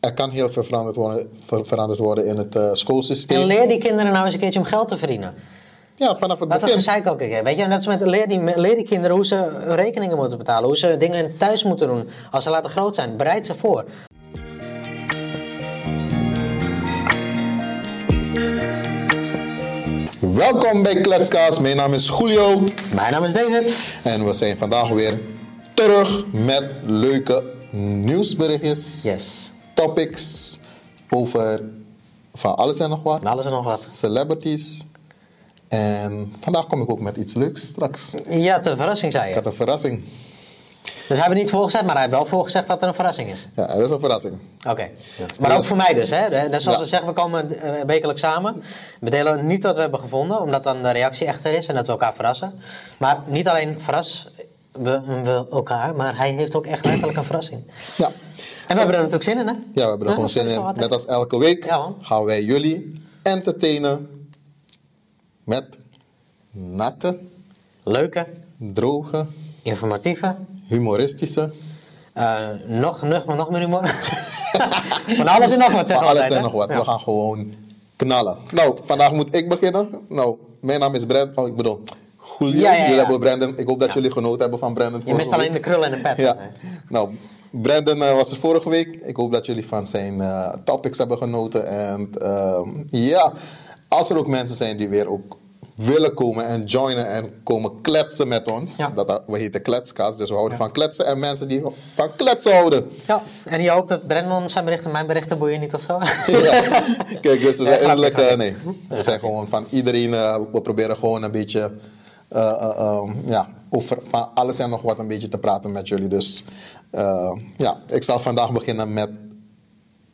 er kan heel veel veranderd worden, ver- veranderd worden in het eh, schoolsysteem. En leer die kinderen nou eens een keertje om geld te verdienen. Ja, vanaf het Laat dat begin. gezeik ook een keer. Weet je, net als met leer die, leer die kinderen hoe ze hun rekeningen moeten betalen. Hoe ze dingen thuis moeten doen. Als ze later groot zijn. Bereid ze voor. Welkom bij Kletskaas. Mijn naam is Julio Mijn naam is David. en we zijn vandaag weer terug met leuke nieuwsberichtjes, Yes. Topics over van alles en nog wat, alles en nog wat. celebrities. En vandaag kom ik ook met iets leuks straks. Ja, ter verrassing zei Ik je. had een verrassing. Dus hij heeft niet voorgezegd, maar hij heeft wel voorgezegd dat er een verrassing is. Ja, er is een verrassing. Oké. Maar ook voor mij dus, hè? Net zoals Ja. we zeggen, we komen eh, wekelijks samen. We delen niet wat we hebben gevonden, omdat dan de reactie echter is en dat we elkaar verrassen. Maar niet alleen verras we, we elkaar, maar hij heeft ook echt letterlijk een verrassing. Ja, En we hebben er natuurlijk zin in, hè? ja we hebben er gewoon zin in. Net als elke week Ja, gaan wij jullie entertainen met natte, Leuke, droge, informatieve, humoristische, eh, nog, nog, nog meer humor. Van alles en nog wat, Maar zeggen we alles en nog wat. Ja. We gaan gewoon knallen. Nou, vandaag moet ik beginnen. Nou, mijn naam is Brand. Oh, ik bedoel, Julio. Ja, ja, ja. Jullie hebben Brandon. Ik hoop dat jullie genoten hebben van Brandon. Je mist alleen de krul en de pet. Ja. Nou, Brandon eh, was er vorige week. Ik hoop dat jullie van zijn eh, topics hebben genoten. En ehm, ja, als er ook mensen zijn die weer ook willen komen en joinen en komen kletsen met ons. Ja. Dat, we heten Kletskast, dus we houden van kletsen. En mensen die van kletsen houden. Ja, en je hoopt dat Brandon zijn berichten, mijn berichten boeien niet of zo? Ja. Kijk, dus we zijn eh, nee. We zijn gewoon van iedereen, we proberen gewoon een beetje, ja, over van alles en nog wat een beetje te praten met jullie. Dus eh, ja, ik zal vandaag beginnen met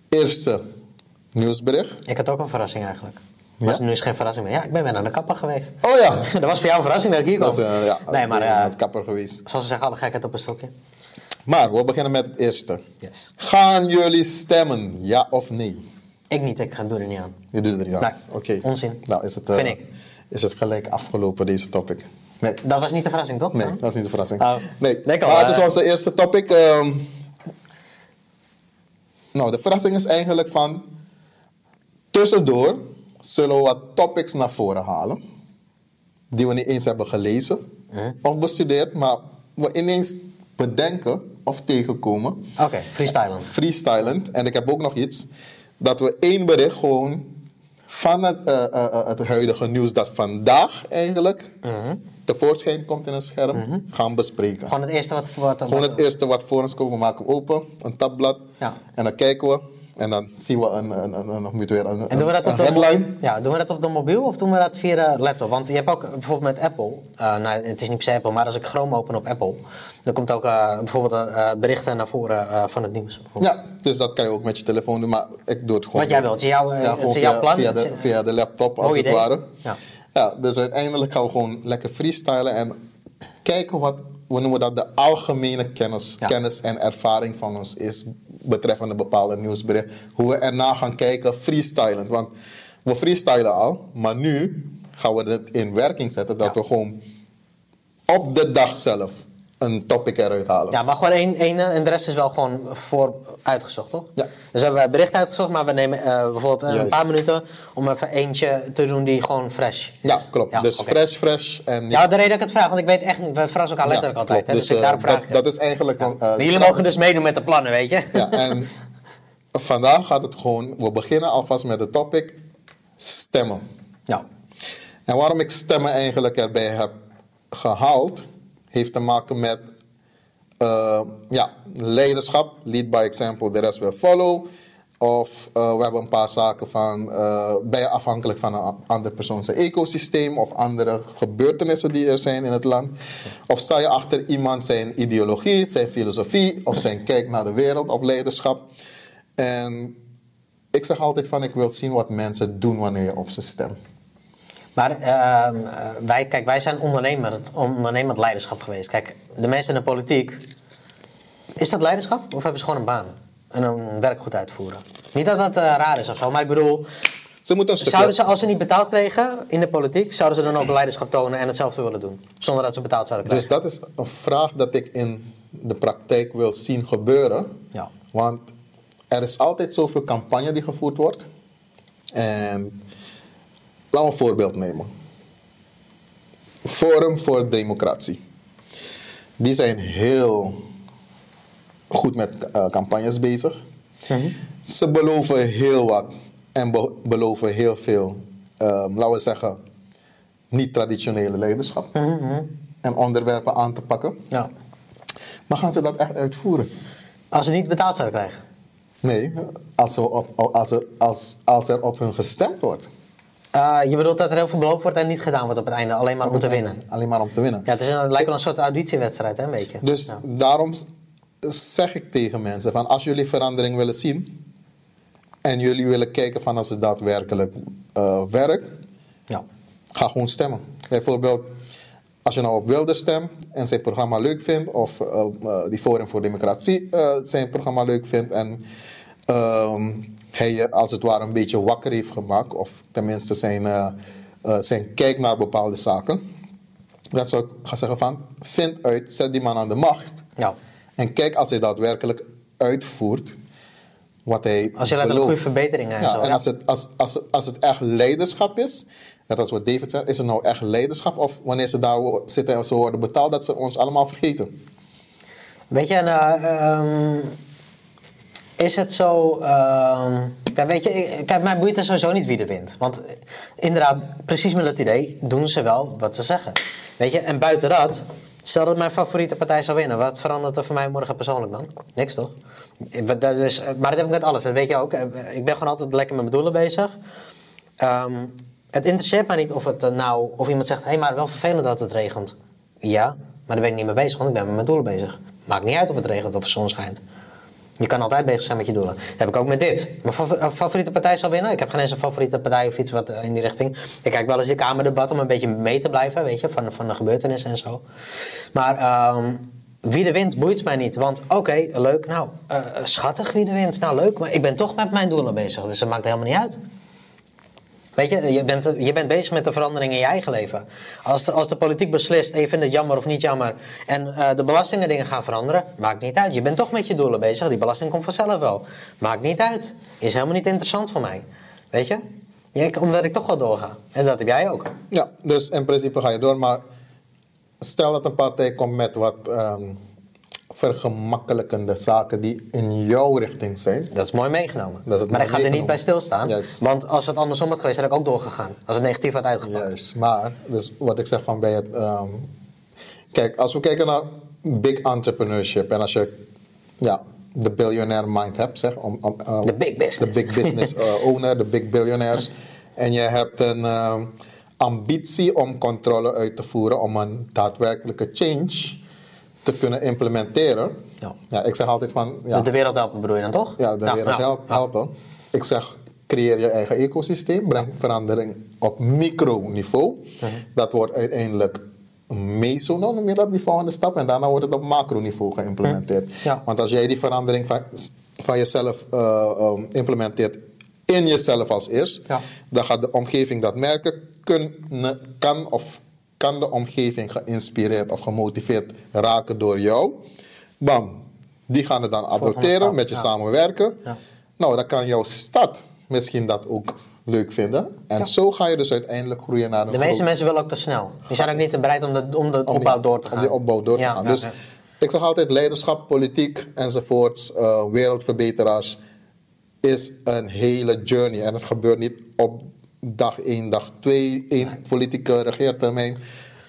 eerste nieuwsbericht. Ik had ook een verrassing eigenlijk. Ja? Maar nu is het geen verrassing meer. Ja, ik ben weer naar de kapper geweest. Oh ja, dat was voor jou een verrassing dat ik hier kwam. eh, ja, nee, maar eh, met kapper geweest. zoals ze zeggen, alle gekheid op een stokje. Maar we beginnen met het eerste. Yes. Gaan jullie stemmen, ja of nee? Ik niet, ik ga- doe er niet aan. Je doet het niet aan. Nee, Oké. onzin. Nou, is het, eh, Vind ik. Is het gelijk afgelopen, deze topic? Nee. Dat was niet de verrassing, toch? Nee, dat is niet de verrassing. Oh. Nee, maar het is eh. onze eerste topic. ehm. nou, de verrassing is eigenlijk van... Tussendoor zullen we wat topics naar voren halen. Die we niet eens hebben gelezen of bestudeerd. Maar we ineens bedenken of tegenkomen. Oké, freestylend. Freestylend. En ik heb ook nog iets. Dat we één bericht gewoon van het, eh, eh, eh, het huidige nieuws dat vandaag eigenlijk Mhm. tevoorschijn komt in het scherm, gaan bespreken. Gewoon het eerste wat... wat Gewoon het eerste wat voor ons komt, we maken open, een tabblad. Ja. En dan kijken we. En dan zien we een, een, een, weer een, En doen we dat op de. Ja, doen we dat op de mobiel of doen we dat via de laptop? Want je hebt ook bijvoorbeeld met Apple, eh, nou, het is niet per se Apple, maar als ik Chrome open op Apple, dan komt ook eh, bijvoorbeeld eh, berichten naar voren van het nieuws. Ja, dus dat kan je ook met je telefoon doen, maar ik doe het gewoon. Wat jij wilt, jouw, Ja, het gewoon is jouw via, plan. Via de, via de laptop als het ware. Ja. Ja, dus uiteindelijk gaan we gewoon lekker freestylen en kijken wat, we noemen dat de algemene kennis, Ja. kennis en ervaring van ons is betreffende bepaalde nieuwsbericht. Hoe we erna gaan kijken, freestylend. Want we freestylen al, maar nu gaan we het in werking zetten dat Ja. we gewoon op de dag zelf een topic eruit halen. Ja, maar gewoon één, één eh, en de rest is wel gewoon voor uitgezocht, toch? Ja. Dus we hebben bericht uitgezocht, maar we nemen eh, bijvoorbeeld eh, een paar minuten om even eentje te doen die gewoon fresh is. Ja, klopt. Ja, dus fresh, fresh en Ja, de reden dat ik het vraag, want ik weet echt niet, we verrassen elkaar letterlijk Ja, altijd. Hè, dus, ik eh, daarom vraag ik dat, dat is eigenlijk... Ja. een, Maar jullie mogen dus meedoen met de plannen, weet je? Ja, en vandaag gaat het gewoon... We beginnen alvast met het topic stemmen. Ja. En waarom ik stemmen eigenlijk erbij heb gehaald... heeft te maken met eh, ja, leiderschap. Lead by example, the rest will follow. Of eh, we hebben een paar zaken van... eh, ben je afhankelijk van een a- andere persoon zijn ecosysteem... of andere gebeurtenissen die er zijn in het land. Of sta je achter iemand zijn ideologie, zijn filosofie... of zijn kijk naar de wereld of leiderschap. En ik zeg altijd van... ik wil zien wat mensen doen wanneer je op ze stemt. Maar ehm, eh, wij, kijk, wij zijn ondernemend, ondernemend leiderschap geweest. Kijk, de mensen in de politiek, is dat leiderschap? Of hebben ze gewoon een baan? En een werk goed uitvoeren? Niet dat dat eh, raar is of zo, maar ik bedoel, Ze moeten een stukje... zouden ze als ze niet betaald kregen in de politiek, zouden ze dan ook leiderschap tonen en hetzelfde willen doen? Zonder dat ze betaald zouden Dus krijgen? dat is een vraag dat ik in de praktijk wil zien gebeuren. Ja. Want er is altijd zoveel campagne die gevoerd wordt. En laten we een voorbeeld nemen. Forum voor Democratie. Die zijn heel goed met eh, campagnes bezig. Ze beloven heel wat en be- beloven heel veel, ehm, laten we zeggen, niet-traditionele leiderschap en onderwerpen aan te pakken. Ja. Maar gaan ze dat echt uitvoeren? Als ze niet betaald zouden krijgen. Nee, als, er op, als, als, als er op hun gestemd wordt. Eh, je bedoelt dat er heel veel beloofd wordt en niet gedaan wordt op het einde, alleen maar om te winnen. Alleen maar om te winnen. Ja, het, is een, het lijkt wel een soort auditiewedstrijd, hè, een beetje. Dus Ja. daarom zeg ik tegen mensen van als jullie verandering willen zien en jullie willen kijken van als het daadwerkelijk eh, werkt, Ja. ga gewoon stemmen. Bijvoorbeeld als je nou op Wilder stemt en zijn programma leuk vindt of eh, die Forum voor Democratie zijn programma leuk vindt en ehm, hij je als het ware een beetje wakker heeft gemaakt of tenminste zijn, eh, eh, zijn kijk naar bepaalde zaken. Dan zou ik gaan zeggen van vind uit, zet die man aan de macht. ja. En kijk als hij daadwerkelijk uitvoert wat hij Als je letterlijk goede verbeteringen en Ja, zo. en ja. als het, als, als, als het echt leiderschap is, net als wat David zegt, is het nou echt leiderschap? Of wanneer ze daar zitten en ze worden betaald, dat ze ons allemaal vergeten? Weet je, en, eh, ehm, is het zo. ehm, ja, weet je, kijk, mij boeit er sowieso niet wie er wint. Want eh, inderdaad, precies met dat idee doen ze wel wat ze zeggen. Weet je, en buiten dat, stel dat mijn favoriete partij zou winnen, wat verandert er voor mij morgen persoonlijk dan? Niks toch? Ben- dat is, eh, maar dat heb ik met alles, dat weet je ook. Eh, Ik ben gewoon altijd lekker met mijn doelen bezig. Ehm, het interesseert mij niet of, het, eh, nou, of iemand zegt: hé, hey, maar wel vervelend dat het regent. Ja, maar daar ben ik niet mee bezig, want ik ben met mijn doelen bezig. Maakt niet uit of het regent of de zon schijnt. Je kan altijd bezig zijn met je doelen. Dat heb ik ook met dit. Mijn eh, favoriete partij zal winnen. Ik heb geen eens een favoriete partij of iets wat eh, in die richting. Ik kijk wel eens die kamerdebat om een beetje mee te blijven, weet je, van, van de gebeurtenissen en zo. Maar ehm, wie er wint, boeit mij niet. Want oké, leuk, nou, eh, schattig wie er wint. Nou, leuk, maar ik ben toch met mijn doelen bezig. Dus dat maakt helemaal niet uit. Weet je, je bent, je bent bezig met de verandering in je eigen leven. Als de, als de politiek beslist en je vindt het jammer of niet jammer en eh, de belastingen dingen gaan veranderen, maakt niet uit. Je bent toch met je doelen bezig, die belasting komt vanzelf wel. Maakt niet uit. Is helemaal niet interessant voor mij. Weet je? Omdat ik toch wel doorga. En dat heb jij ook. Ja, dus in principe ga je door, maar stel dat een partij komt met wat ehm, vergemakkelijkende zaken die in jouw richting zijn. Dat is mooi meegenomen. Dat is het maar ik ga er niet bij stilstaan. Want als het andersom had geweest, had ik ook doorgegaan. Als het negatief had uitgepakt. Juist, maar dus wat ik zeg van bij het. ehm, kijk, als we kijken naar big entrepreneurship en als je ja, de billionaire mind hebt, zeg, om, om, eh, De big business. de big business eh, owner, de big billionaires, en je hebt een ehm, ambitie om controle uit te voeren, om een daadwerkelijke change te kunnen implementeren. Ja. Ja, ik zeg altijd van. Ja, De wereld helpen bedoel je dan toch? ja, de wereld help- helpen. Ik zeg, creëer je eigen ecosysteem, breng verandering op microniveau. Mhm. Dat wordt uiteindelijk meso, noem je dat, die volgende stap. En daarna wordt het op macroniveau geïmplementeerd. Mhm. Ja. Want als jij die verandering van, van jezelf eh, ehm, implementeert in jezelf als eerst, Ja. dan gaat de omgeving dat merken. Kunnen, kan of kan de omgeving geïnspireerd of gemotiveerd raken door jou? Bam, die gaan het dan adopteren, met je ja. samenwerken. Ja. Nou, dan kan jouw stad misschien dat ook leuk vinden. En zo ga je dus uiteindelijk groeien naar een De meeste groot- mensen willen ook te snel. Die zijn ook niet bereid om de, om de om die- opbouw door te gaan. Om die opbouw door te gaan. dus ik zeg altijd leiderschap, politiek enzovoorts, eh, wereldverbeteraars is een hele journey. En het gebeurt niet op dag 1, dag 2, één politieke regeertermijn.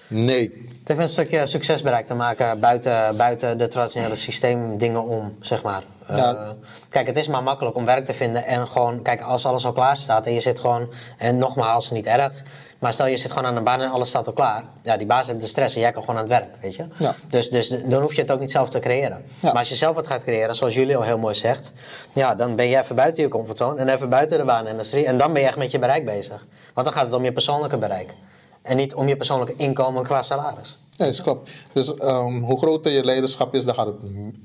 Nee. Het heeft met een stukje succesbereik te maken buiten, buiten de traditionele systeemdingen om, zeg maar. Eh, kijk, het is maar makkelijk om werk te vinden en gewoon, kijk, als alles al klaar staat en je zit gewoon, en nogmaals, niet erg, maar stel je zit gewoon aan een baan en alles staat al klaar. Ja, die baas heeft de stress en jij kan gewoon aan het werk, weet je. Ja. Dus, dus dan hoef je het ook niet zelf te creëren. Ja. Maar als je zelf wat gaat creëren, zoals jullie al heel mooi zegt, ja, dan ben je even buiten je comfortzone en even buiten de baanindustrie en dan ben je echt met je bereik bezig. Want dan gaat het om je persoonlijke bereik. En niet om je persoonlijke inkomen qua salaris. Ja, dat klopt. Dus ehm, hoe groter je leiderschap is, dan gaat het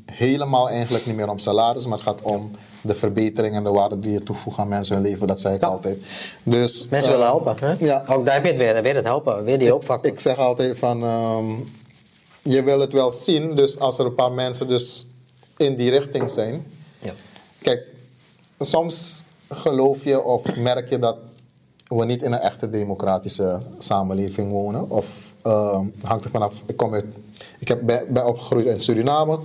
helemaal eigenlijk niet meer om salaris, maar het gaat om de verbetering en de waarde die je toevoegt aan mensen hun leven. Dat zei ik Ja. altijd. Dus, Mensen eh, willen helpen. Hè? ja. Ook daar heb je het weer. Weer het helpen. Weer die hulpfactor. Ik zeg altijd van, ehm, je wil het wel zien, dus als er een paar mensen dus in die richting zijn. Ja. Kijk, soms geloof je of merk je dat we niet in een echte democratische samenleving wonen. Of ehm, hangt er vanaf. Ik, kom uit, ik heb, ben, ben opgegroeid in Suriname.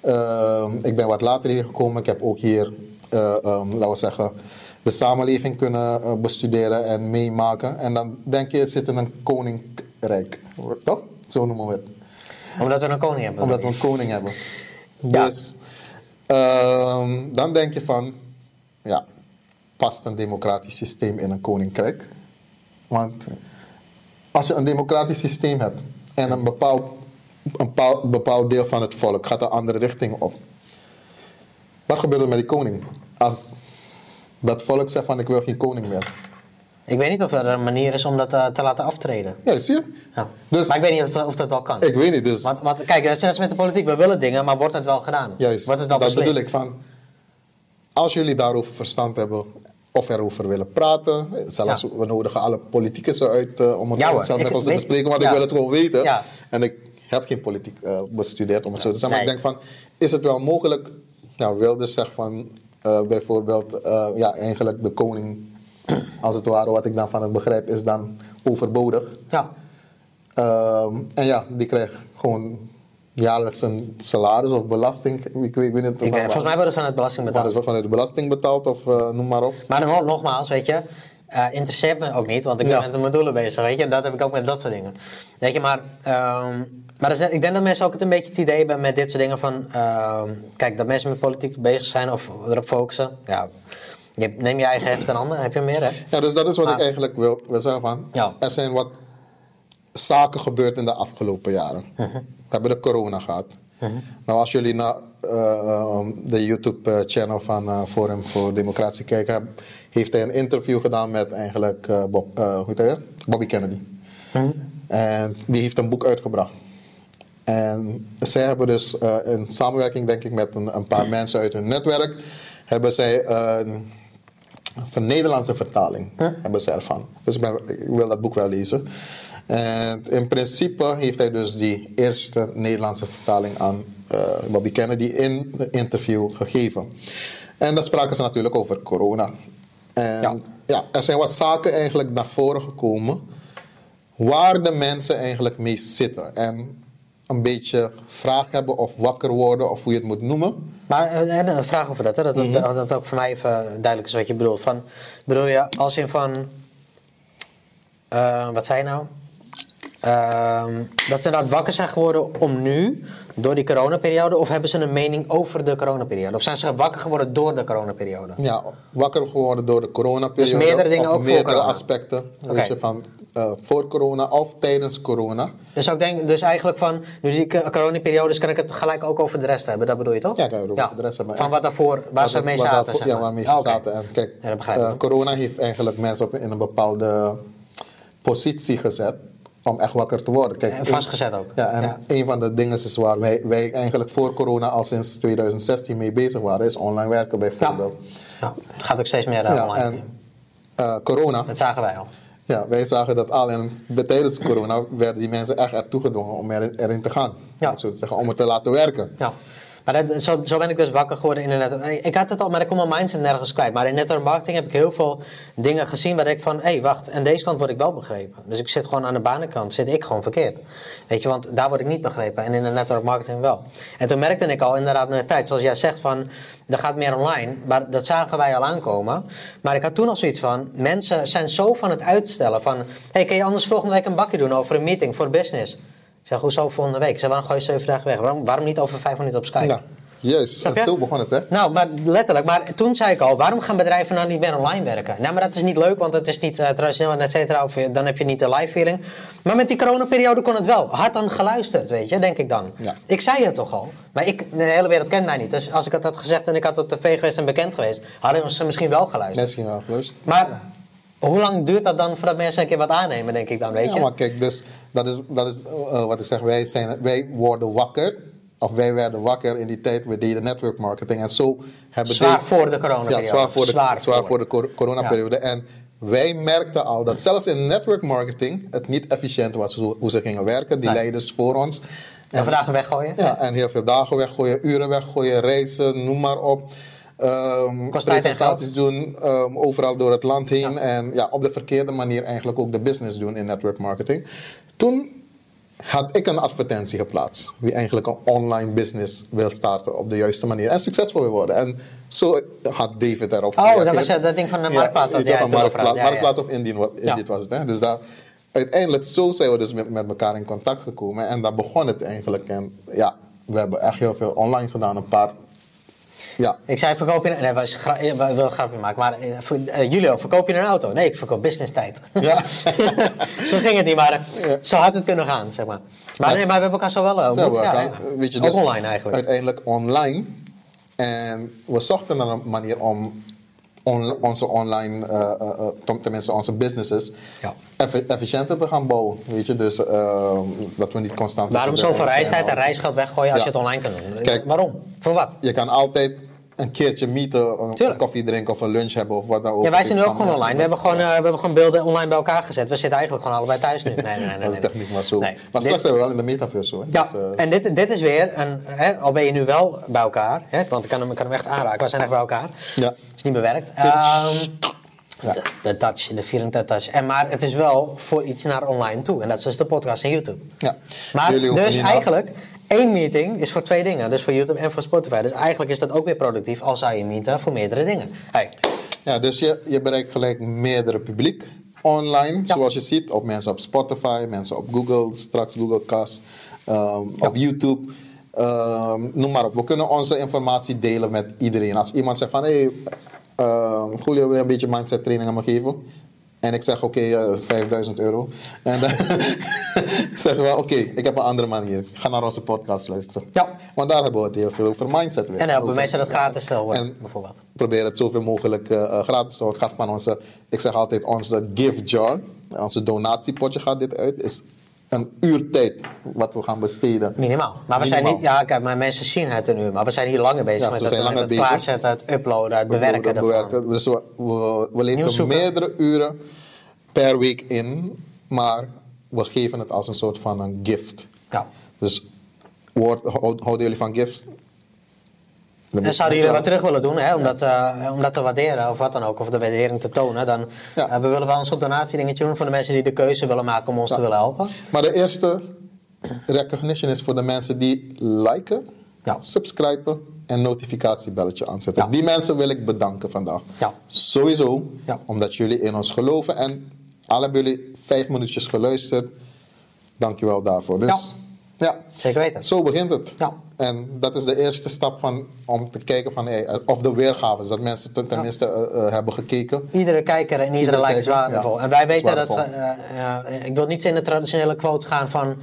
Ehm, ik ben wat later hier gekomen. Ik heb ook hier, eh, ehm, laten we zeggen, de samenleving kunnen eh, bestuderen en meemaken. En dan denk je, zit in een koninkrijk. Toch? Zo noemen we het. Omdat we een koning hebben. Omdat we een koning hebben. Ja. Dus dan denk je van, ja, past een democratisch systeem in een koninkrijk? Want als je een democratisch systeem hebt en een bepaald, een bepaald, deel van het volk gaat een andere richting op, wat gebeurt er met die koning? Als dat volk zegt van ik wil geen koning meer. Ik weet niet of er een manier is om dat eh, te laten aftreden. Ja, zie je? Ja. Dus- maar ik weet niet of, dat- of dat wel kan. Ik weet niet, dus Want, want kijk, dat is net als met de politiek. We willen dingen, maar wordt het wel gedaan? Juist, wordt het wel dat beslist? bedoel ik van. Als jullie daarover verstand hebben of erover willen praten, zelfs Ja. we nodigen alle politicus uit eh, om het Ja zelf met ons te bespreken, want ja. ik wil het gewoon weten. En ik heb geen politiek eh, bestudeerd om het zo te zeggen, maar Nee. ik denk van, is het wel mogelijk, nou Wilders zegt van eh, bijvoorbeeld, ja eigenlijk de koning, als het ware, wat ik dan van het begrijp, is dan overbodig. Ja. Ehm, en ja, die krijgt gewoon jaarlijks een salaris of belasting. Ik weet, ik weet niet Ik, waar- volgens mij wordt het vanuit belasting betaald. is dat vanuit de belasting betaald of eh, noem maar op. Maar dan, nogmaals, weet je, eh interesseert me ook niet, want ik ben Ja. met mijn doelen bezig, weet je. Dat heb ik ook met dat soort dingen. Weet je, maar, ehm, maar is- ik denk dat mensen ook het een beetje het idee hebben met dit soort dingen van, ehm, kijk, dat mensen met politiek bezig zijn of erop focussen. Ja, je, neem je eigen heft en handen, heb je meer, hè? Ja, dus dat is wat ik eigenlijk wil, wil zeggen van. Ja. Er zijn wat zaken gebeurd in de afgelopen jaren. We hebben de corona gehad. Nou, als jullie naar eh, eh, de YouTube-channel van eh, Forum voor Democratie kijken, heeft hij een interview gedaan met eigenlijk eh, Bob, eh, hoe? Bobby Kennedy. Mhm. En die heeft een boek uitgebracht. En zij hebben dus eh, in samenwerking, denk ik, met een, een paar mensen uit hun netwerk, hebben zij een, een Nederlandse vertaling hebben ze ervan. Dus ik, ben, ik wil dat boek wel lezen. En in principe heeft hij dus die eerste Nederlandse vertaling aan eh, Bobby Kennedy in de interview gegeven. En dan spraken ze natuurlijk over corona. En Ja. ja, er zijn wat zaken eigenlijk naar voren gekomen waar de mensen eigenlijk mee zitten. En een beetje vraag hebben of wakker worden of hoe je het moet noemen. Maar eh, en een vraag over dat, hè? Dat, Mhm. dat, dat ook voor mij even duidelijk is wat je bedoelt. Van, bedoel je als in van, eh, wat zei je nou? Ehm, dat ze inderdaad wakker zijn geworden om nu, door die coronaperiode, of hebben ze een mening over de coronaperiode? Of zijn ze wakker geworden door de coronaperiode? Ja, wakker geworden door de coronaperiode. Dus meerdere dingen op ook meerdere aspecten. Weet je, van eh, voor corona of tijdens corona. Dus, ook denk, dus eigenlijk van, nu die co- coronaperiodes kan ik het gelijk ook over de rest hebben, dat bedoel je toch? Ja, ook over de rest hebben. Van wat daarvoor, waar Wat ze mee zaten. daarvoor- zeg Ja, waarmee ze Ah, zaten. En kijk, Ja, ik eh, corona heeft eigenlijk mensen op, in een bepaalde positie gezet om echt wakker te worden. Kijk, En vastgezet ook. Ja, en Ja. een van de dingen is waar wij, wij eigenlijk voor corona al sinds 2016 mee bezig waren, is online werken Ja. bijvoorbeeld. Ja, het gaat ook steeds meer Ja, online. en eh, corona, Dat zagen wij al. ja, wij zagen dat al en tijdens corona werden die mensen echt ertoe gedwongen om er, erin te gaan. Ja. om het Zo te zeggen, om het te laten werken. Ja. Maar dat, zo, ben ik dus wakker geworden in de net. Ik had het al, maar ik kom mijn mindset nergens kwijt. Maar in network marketing heb ik heel veel dingen gezien waar ik van, hé, hey, wacht, en deze kant word ik wel begrepen. Dus ik zit gewoon aan de banenkant, zit ik gewoon verkeerd. Weet je, want daar word ik niet begrepen en in de network marketing wel. En toen merkte ik al inderdaad na de tijd, zoals jij zegt, van, er gaat meer online. Maar dat zagen wij al aankomen. Maar ik had toen al zoiets van, mensen zijn zo van het uitstellen van, hé, hey, kun je anders volgende week een bakje doen over een meeting voor business? Zeg, hoezo volgende week? Zeg, waarom gooi je zeven dagen weg? Waarom, waarom niet over vijf minuten op Skype? Ja, juist. En zo begon het, hè? Nou, maar letterlijk. Maar toen zei ik al, waarom gaan bedrijven nou niet meer online werken? Nou, maar dat is niet leuk, want het is niet uh, traditioneel en et cetera. Of dan heb je niet de live feeling. Maar met die coronaperiode kon het wel. Hard aan geluisterd, weet je, denk ik dan. Ja. Ik zei het toch al. Maar ik, de hele wereld kent mij niet. Dus als ik het had gezegd en ik had op tv geweest en bekend geweest, hadden ze misschien wel geluisterd. Misschien wel gelust. Maar hoe lang duurt dat dan voordat mensen een keer wat aannemen, denk ik dan, weet Ja, je? maar kijk, dus dat is, dat is eh, wat ik zeg. Wij, zijn, wij worden wakker. Of wij werden wakker in die tijd. We deden network marketing. En zo hebben Zwaar voor de coronaperiode. Ja, zwaar voor de, Zwaar zwaar voor. voor de cor- coronaperiode. En wij merkten al dat zelfs in network marketing het niet efficiënt was hoe, ze gingen werken. Die Nee. leiders voor ons. En vandaag weggooien? Ja, en heel veel dagen weggooien, uren weggooien, reizen, noem maar op. en presentaties doen ehm, overal door het land heen. En ja, op de verkeerde manier eigenlijk ook de business doen in network marketing. Toen had ik een advertentie geplaatst. Wie eigenlijk een online business wil starten op de juiste manier. En succesvol wil worden. En zo had David erop Oh, dat was het, dat ding van de marktplaats. wat Ja, van marktplaats. Ja, ja. marktplaats of Indien, Ja. was het. Hè? Dus daar, uiteindelijk zo zijn we dus met, met elkaar in contact gekomen. En daar begon het eigenlijk. En ja, we hebben echt heel veel online gedaan. Een paar... Ja, Ik zei, verkoop je... Nee, was gra- ik wil een grapje maken. Maar eh, eh, Julio, verkoop je een auto? Nee, ik verkoop business tijd. ja. zo ging het niet, maar eh, zo had het kunnen gaan, zeg maar. Maar, Ja. nee, maar we hebben elkaar zo wel eh, Zo ontmoet. we Ja, elkaar, ja. weet je, Ook dus online eigenlijk. Uiteindelijk online. En we zochten naar een manier om on- onze online, eh, eh, eh, ten- tenminste onze businesses, Ja. effi- efficiënter te gaan bouwen. Weet je, dus eh, dat we niet constant. Waarom zoveel reistijd en reisgeld weggooien als je het online kan doen? Kijk. Waarom? Voor wat? Je kan altijd een keertje meeten, een koffie drinken of een lunch hebben of wat dan ook. Ja, wij zijn nu ook gewoon online. We hebben gewoon, eh, we hebben gewoon beelden online bij elkaar gezet. We zitten eigenlijk gewoon allebei thuis nu. Nee, nee, nee. nee, Dat is maar zo. Nee. Maar Dit- straks zijn we wel in de metaverse hoor. Ja, Dus, eh, en dit, dit is weer, een, hè, al ben je nu wel bij elkaar, hè, want ik kan hem, ik kan hem echt aanraken, we zijn echt bij elkaar. ja. is niet bewerkt. Ehm, Ja. de, de touch, de 24 touch. En, maar het is wel voor iets naar online toe. En dat is dus de podcast en YouTube. ja. Maar dus eigenlijk, één meeting is voor twee dingen. Dus voor YouTube en voor Spotify. Dus eigenlijk is dat ook weer productief, al zou je meeten voor meerdere dingen. Hey, Ja, dus je, je bereikt gelijk meerdere publiek online, Ja. zoals je ziet. Op mensen op Spotify, mensen op Google, straks Google Cast, ehm, op YouTube. Ehm, noem maar op. We kunnen onze informatie delen met iedereen. Als iemand zegt van, hé, hey, ehm, Julio wil je een beetje mindset training aan me geven? En ik zeg, oké, eh, 5000 euro. En dan zeggen we, oké, ik heb een andere manier. Ga naar onze podcast luisteren. Ja. Want daar hebben we het heel veel over mindset. weer. en helpen mensen dat gratis te horen, En- bijvoorbeeld. probeer het zoveel mogelijk eh, eh, gratis te houden. Het gaat van onze, ik zeg altijd, onze gift jar. Onze donatiepotje gaat dit uit. Is een uur tijd wat we gaan besteden. Minimaal. Maar we zijn niet, ja, kijk, maar mensen zien het een uur. Maar we zijn hier langer bezig Ja, met het, zijn met langer het bezig. klaarzetten, het uploaden, het bewerken We- we- ervan. bewerken. Dus we, we, we leveren meerdere uren per week in. Maar we geven het als een soort van een gift. Ja. Dus houden jullie van gifts? En zouden jullie wat terug willen doen, hè, om, dat, eh, om dat te waarderen of wat dan ook, of de waardering te tonen, dan Ja. eh, we willen wel een soort donatiedingetje doen voor de mensen die de keuze willen maken om ons Ja. te willen helpen. Maar de eerste recognition is voor de mensen die liken, Ja. subscriben en notificatiebelletje aanzetten. Die mensen wil ik bedanken vandaag. Ja. Sowieso, omdat jullie in ons geloven en al hebben jullie vijf minuutjes geluisterd. Dankjewel daarvoor. Dus ja, Zeker weten. zo begint het. Ja. En dat is de eerste stap van, om te kijken van, hey, of de weergaves, dat mensen ten- tenminste eh, eh, hebben gekeken. Iedere kijker en iedere, Iedere like is kijker, waardevol. ja. En wij weten dat, eh, ik wil niet in de traditionele quote gaan van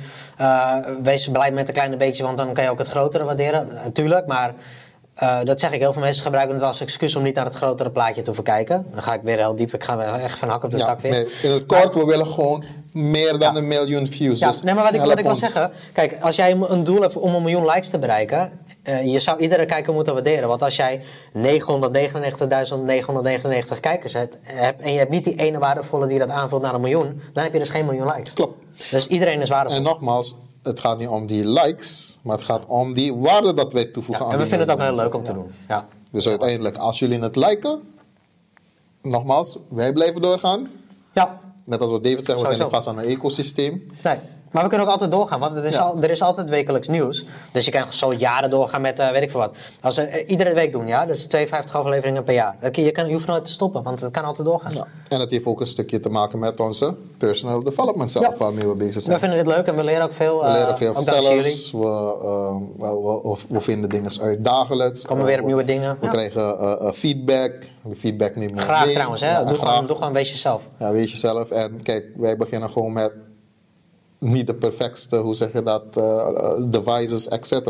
wees blij met een kleine beetje, want dan kan je ook het grotere waarderen. Natuurlijk, maar eh, dat zeg ik, heel veel mensen gebruiken het als excuus om niet naar het grotere plaatje te hoeven kijken. Dan ga ik weer heel diep, ik ga echt van hak op de Ja, tak weer. nee, in het kort, we willen gewoon meer dan een miljoen views. Ja, Dus nee, maar wat ik, wat ik wil zeggen, kijk, als jij een doel hebt om een miljoen likes te bereiken, eh, je zou iedere kijker moeten waarderen. Want als jij 999.999 kijkers hebt, hebt en je hebt niet die ene waardevolle die dat aanvult naar een miljoen, dan heb je dus geen miljoen likes. Klopt. Dus iedereen is waardevol. En nogmaals, het gaat niet om die likes, maar het gaat om die waarde dat wij toevoegen Ja, aan en we vinden het ook heel leuk om te doen. Ja. Dus uiteindelijk, als jullie het liken, nogmaals, wij blijven doorgaan. ja, Net als wat David zegt, we zijn niet vast aan een ecosysteem. nee. Maar we kunnen ook altijd doorgaan, want het is Ja. al, er is altijd wekelijks nieuws. Dus je kan zo jaren doorgaan met eh, weet ik veel wat. Als we eh, iedere week doen, ja, dus 52 afleveringen per jaar. Dat Je, je, kan, je hoeft nooit te stoppen, want het kan altijd doorgaan. Ja. En het heeft ook een stukje te maken met onze personal development zelf, Ja. waarmee we bezig We zijn. vinden dit leuk en we leren ook veel. We eh, leren veel jullie. zelfs. We, eh, we, we, we vinden dingen uit dagelijks. Komen Eh, weer op we- nieuwe dingen. We krijgen eh, eh, feedback. De feedback nemen we Graag mee. trouwens, hè? Doe, graag. Gewoon, doe gewoon wees jezelf. Ja, weet je zelf. En kijk, wij beginnen gewoon met niet de perfectste, hoe zeg je dat, eh, eh, devices, etc.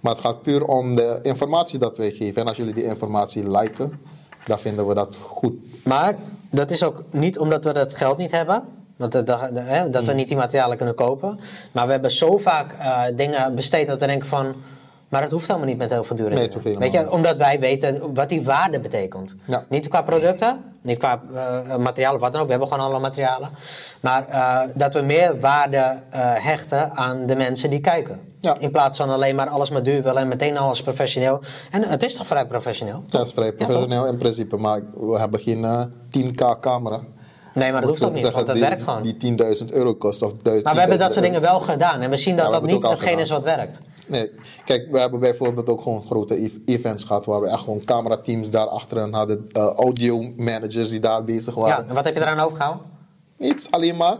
Maar het gaat puur om de informatie dat wij geven. En als jullie die informatie liken, dan vinden we dat goed. Maar dat is ook niet omdat we dat geld niet hebben. Dat, dat, dat, hè, dat we niet die materialen kunnen kopen. Maar we hebben zo vaak eh, dingen besteed dat we denken van... Maar dat hoeft helemaal niet met heel veel dure Nee, dingen. hoeft Weet je, omdat wij weten wat die waarde betekent. Ja. Niet qua producten, Niet qua eh, materialen of wat dan ook. We hebben gewoon alle materialen. Maar eh, dat we meer waarde eh, hechten aan de mensen die kijken. Ja. In plaats van alleen maar alles maar duur willen en meteen alles professioneel. En het is toch vrij professioneel? Dat is vrij professioneel in principe, maar we hebben geen eh, 10k camera. Nee, maar dat hoeft ook niet, want dat die, werkt gewoon. Die 10.000 euro kost of 1000 Maar we hebben dat soort 10.000 dingen wel gedaan. En we zien dat Ja, dat niet hetgeen is wat werkt. Nee, kijk, we hebben bijvoorbeeld ook gewoon grote ev- events gehad waar we echt gewoon camerateams daar achterin hadden, eh, audio managers die daar bezig Ja, waren. en wat heb je eraan overgehouden? Niets, alleen maar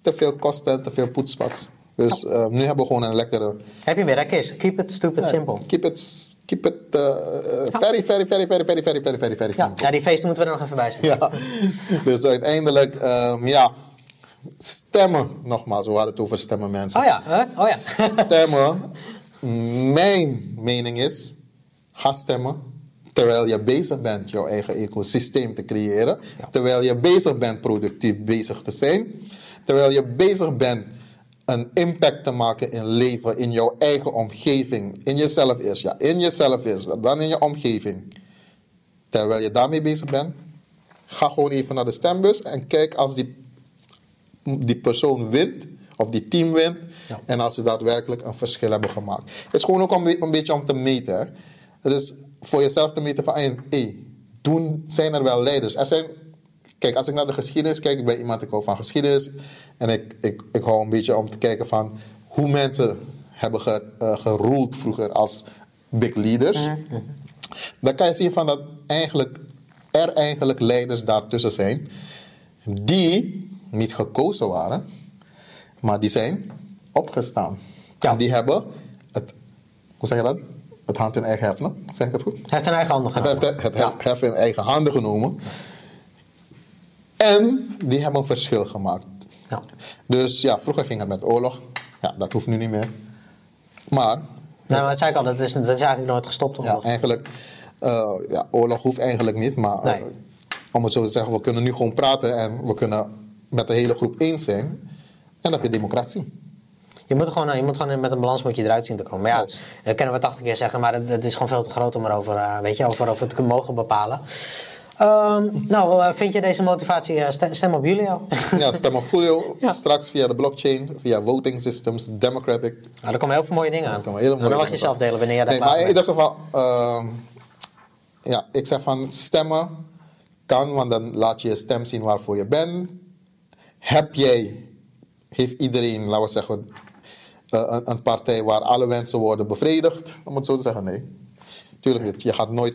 te veel kosten en te veel poetspas. Dus eh, nu hebben we gewoon een lekkere. Heb je weer, dat is. Keep it stupid simple. Keep it, keep it eh, very, very, very, very, very, very, very, very, very Ja, simple. ja, die feesten moeten we er nog even bij zijn. Ja, dus uiteindelijk, ehm, ja, stemmen, nogmaals, we hadden het over stemmen mensen. Oh ja, hè? oh ja. Stemmen, mijn mening is, ga stemmen terwijl je bezig bent jouw eigen ecosysteem te creëren. Terwijl je bezig bent productief bezig te zijn. Terwijl je bezig bent een impact te maken in leven, in jouw eigen omgeving. In jezelf eerst, ja. In jezelf eerst, dan in je omgeving. Terwijl je daarmee bezig bent, ga gewoon even naar de stembus en kijk als die, die persoon wint, of die team wint, Ja. en als ze daadwerkelijk een verschil hebben gemaakt. Het is gewoon ook een, be- een beetje om te meten. Hè. Het is voor jezelf te meten van, hé, hey, doen, zijn er wel leiders? Er zijn, kijk, als ik naar de geschiedenis kijk, ik ben iemand, ik hou van geschiedenis, en ik, ik, ik hou een beetje om te kijken van hoe mensen hebben ge, eh, geroeld vroeger als big leaders dan kan je zien van dat eigenlijk, er eigenlijk leiders daartussen zijn die niet gekozen waren, maar die zijn opgestaan. Ja. En die hebben het, hoe zeg je dat? Het hand in eigen hef, zeg ik het goed? Hij heeft zijn eigen handen Het, genomen. heeft, het hef in eigen handen genomen. En die hebben een verschil gemaakt. Ja. Dus ja, vroeger ging het met oorlog. Ja, dat hoeft nu niet meer. Maar Nou, maar dat zei ik al, dat is, dat is eigenlijk nooit gestopt. Ja, oorlog. eigenlijk, eh, ja, oorlog hoeft eigenlijk niet, maar eh, Nee. om het zo te zeggen, we kunnen nu gewoon praten en we kunnen met de hele groep eens zijn. En dan heb je democratie. Je moet, gewoon, je moet gewoon met een balans moet je eruit zien te komen. Maar ja, dat kunnen we 80 keer zeggen, maar het, het is gewoon veel te groot om erover, eh, weet je, over, over te mogen bepalen. Ehm, nou, eh, vind je deze motivatie, eh, stem, op Julio. Ja, stem op Julio, Ja. straks via de blockchain, via voting systems, democratic. nou, er komen heel veel mooie dingen aan. komen hele Nou, dan mooie mag je zelf delen wanneer jij daar Nee, maar in ieder geval, ehm, ja, ik zeg van stemmen kan, want dan laat je je stem zien waarvoor je bent. Heb jij, heeft iedereen, laten we zeggen, eh, een, een partij waar alle wensen worden bevredigd? Om het zo te zeggen, nee. Tuurlijk niet. Je gaat nooit.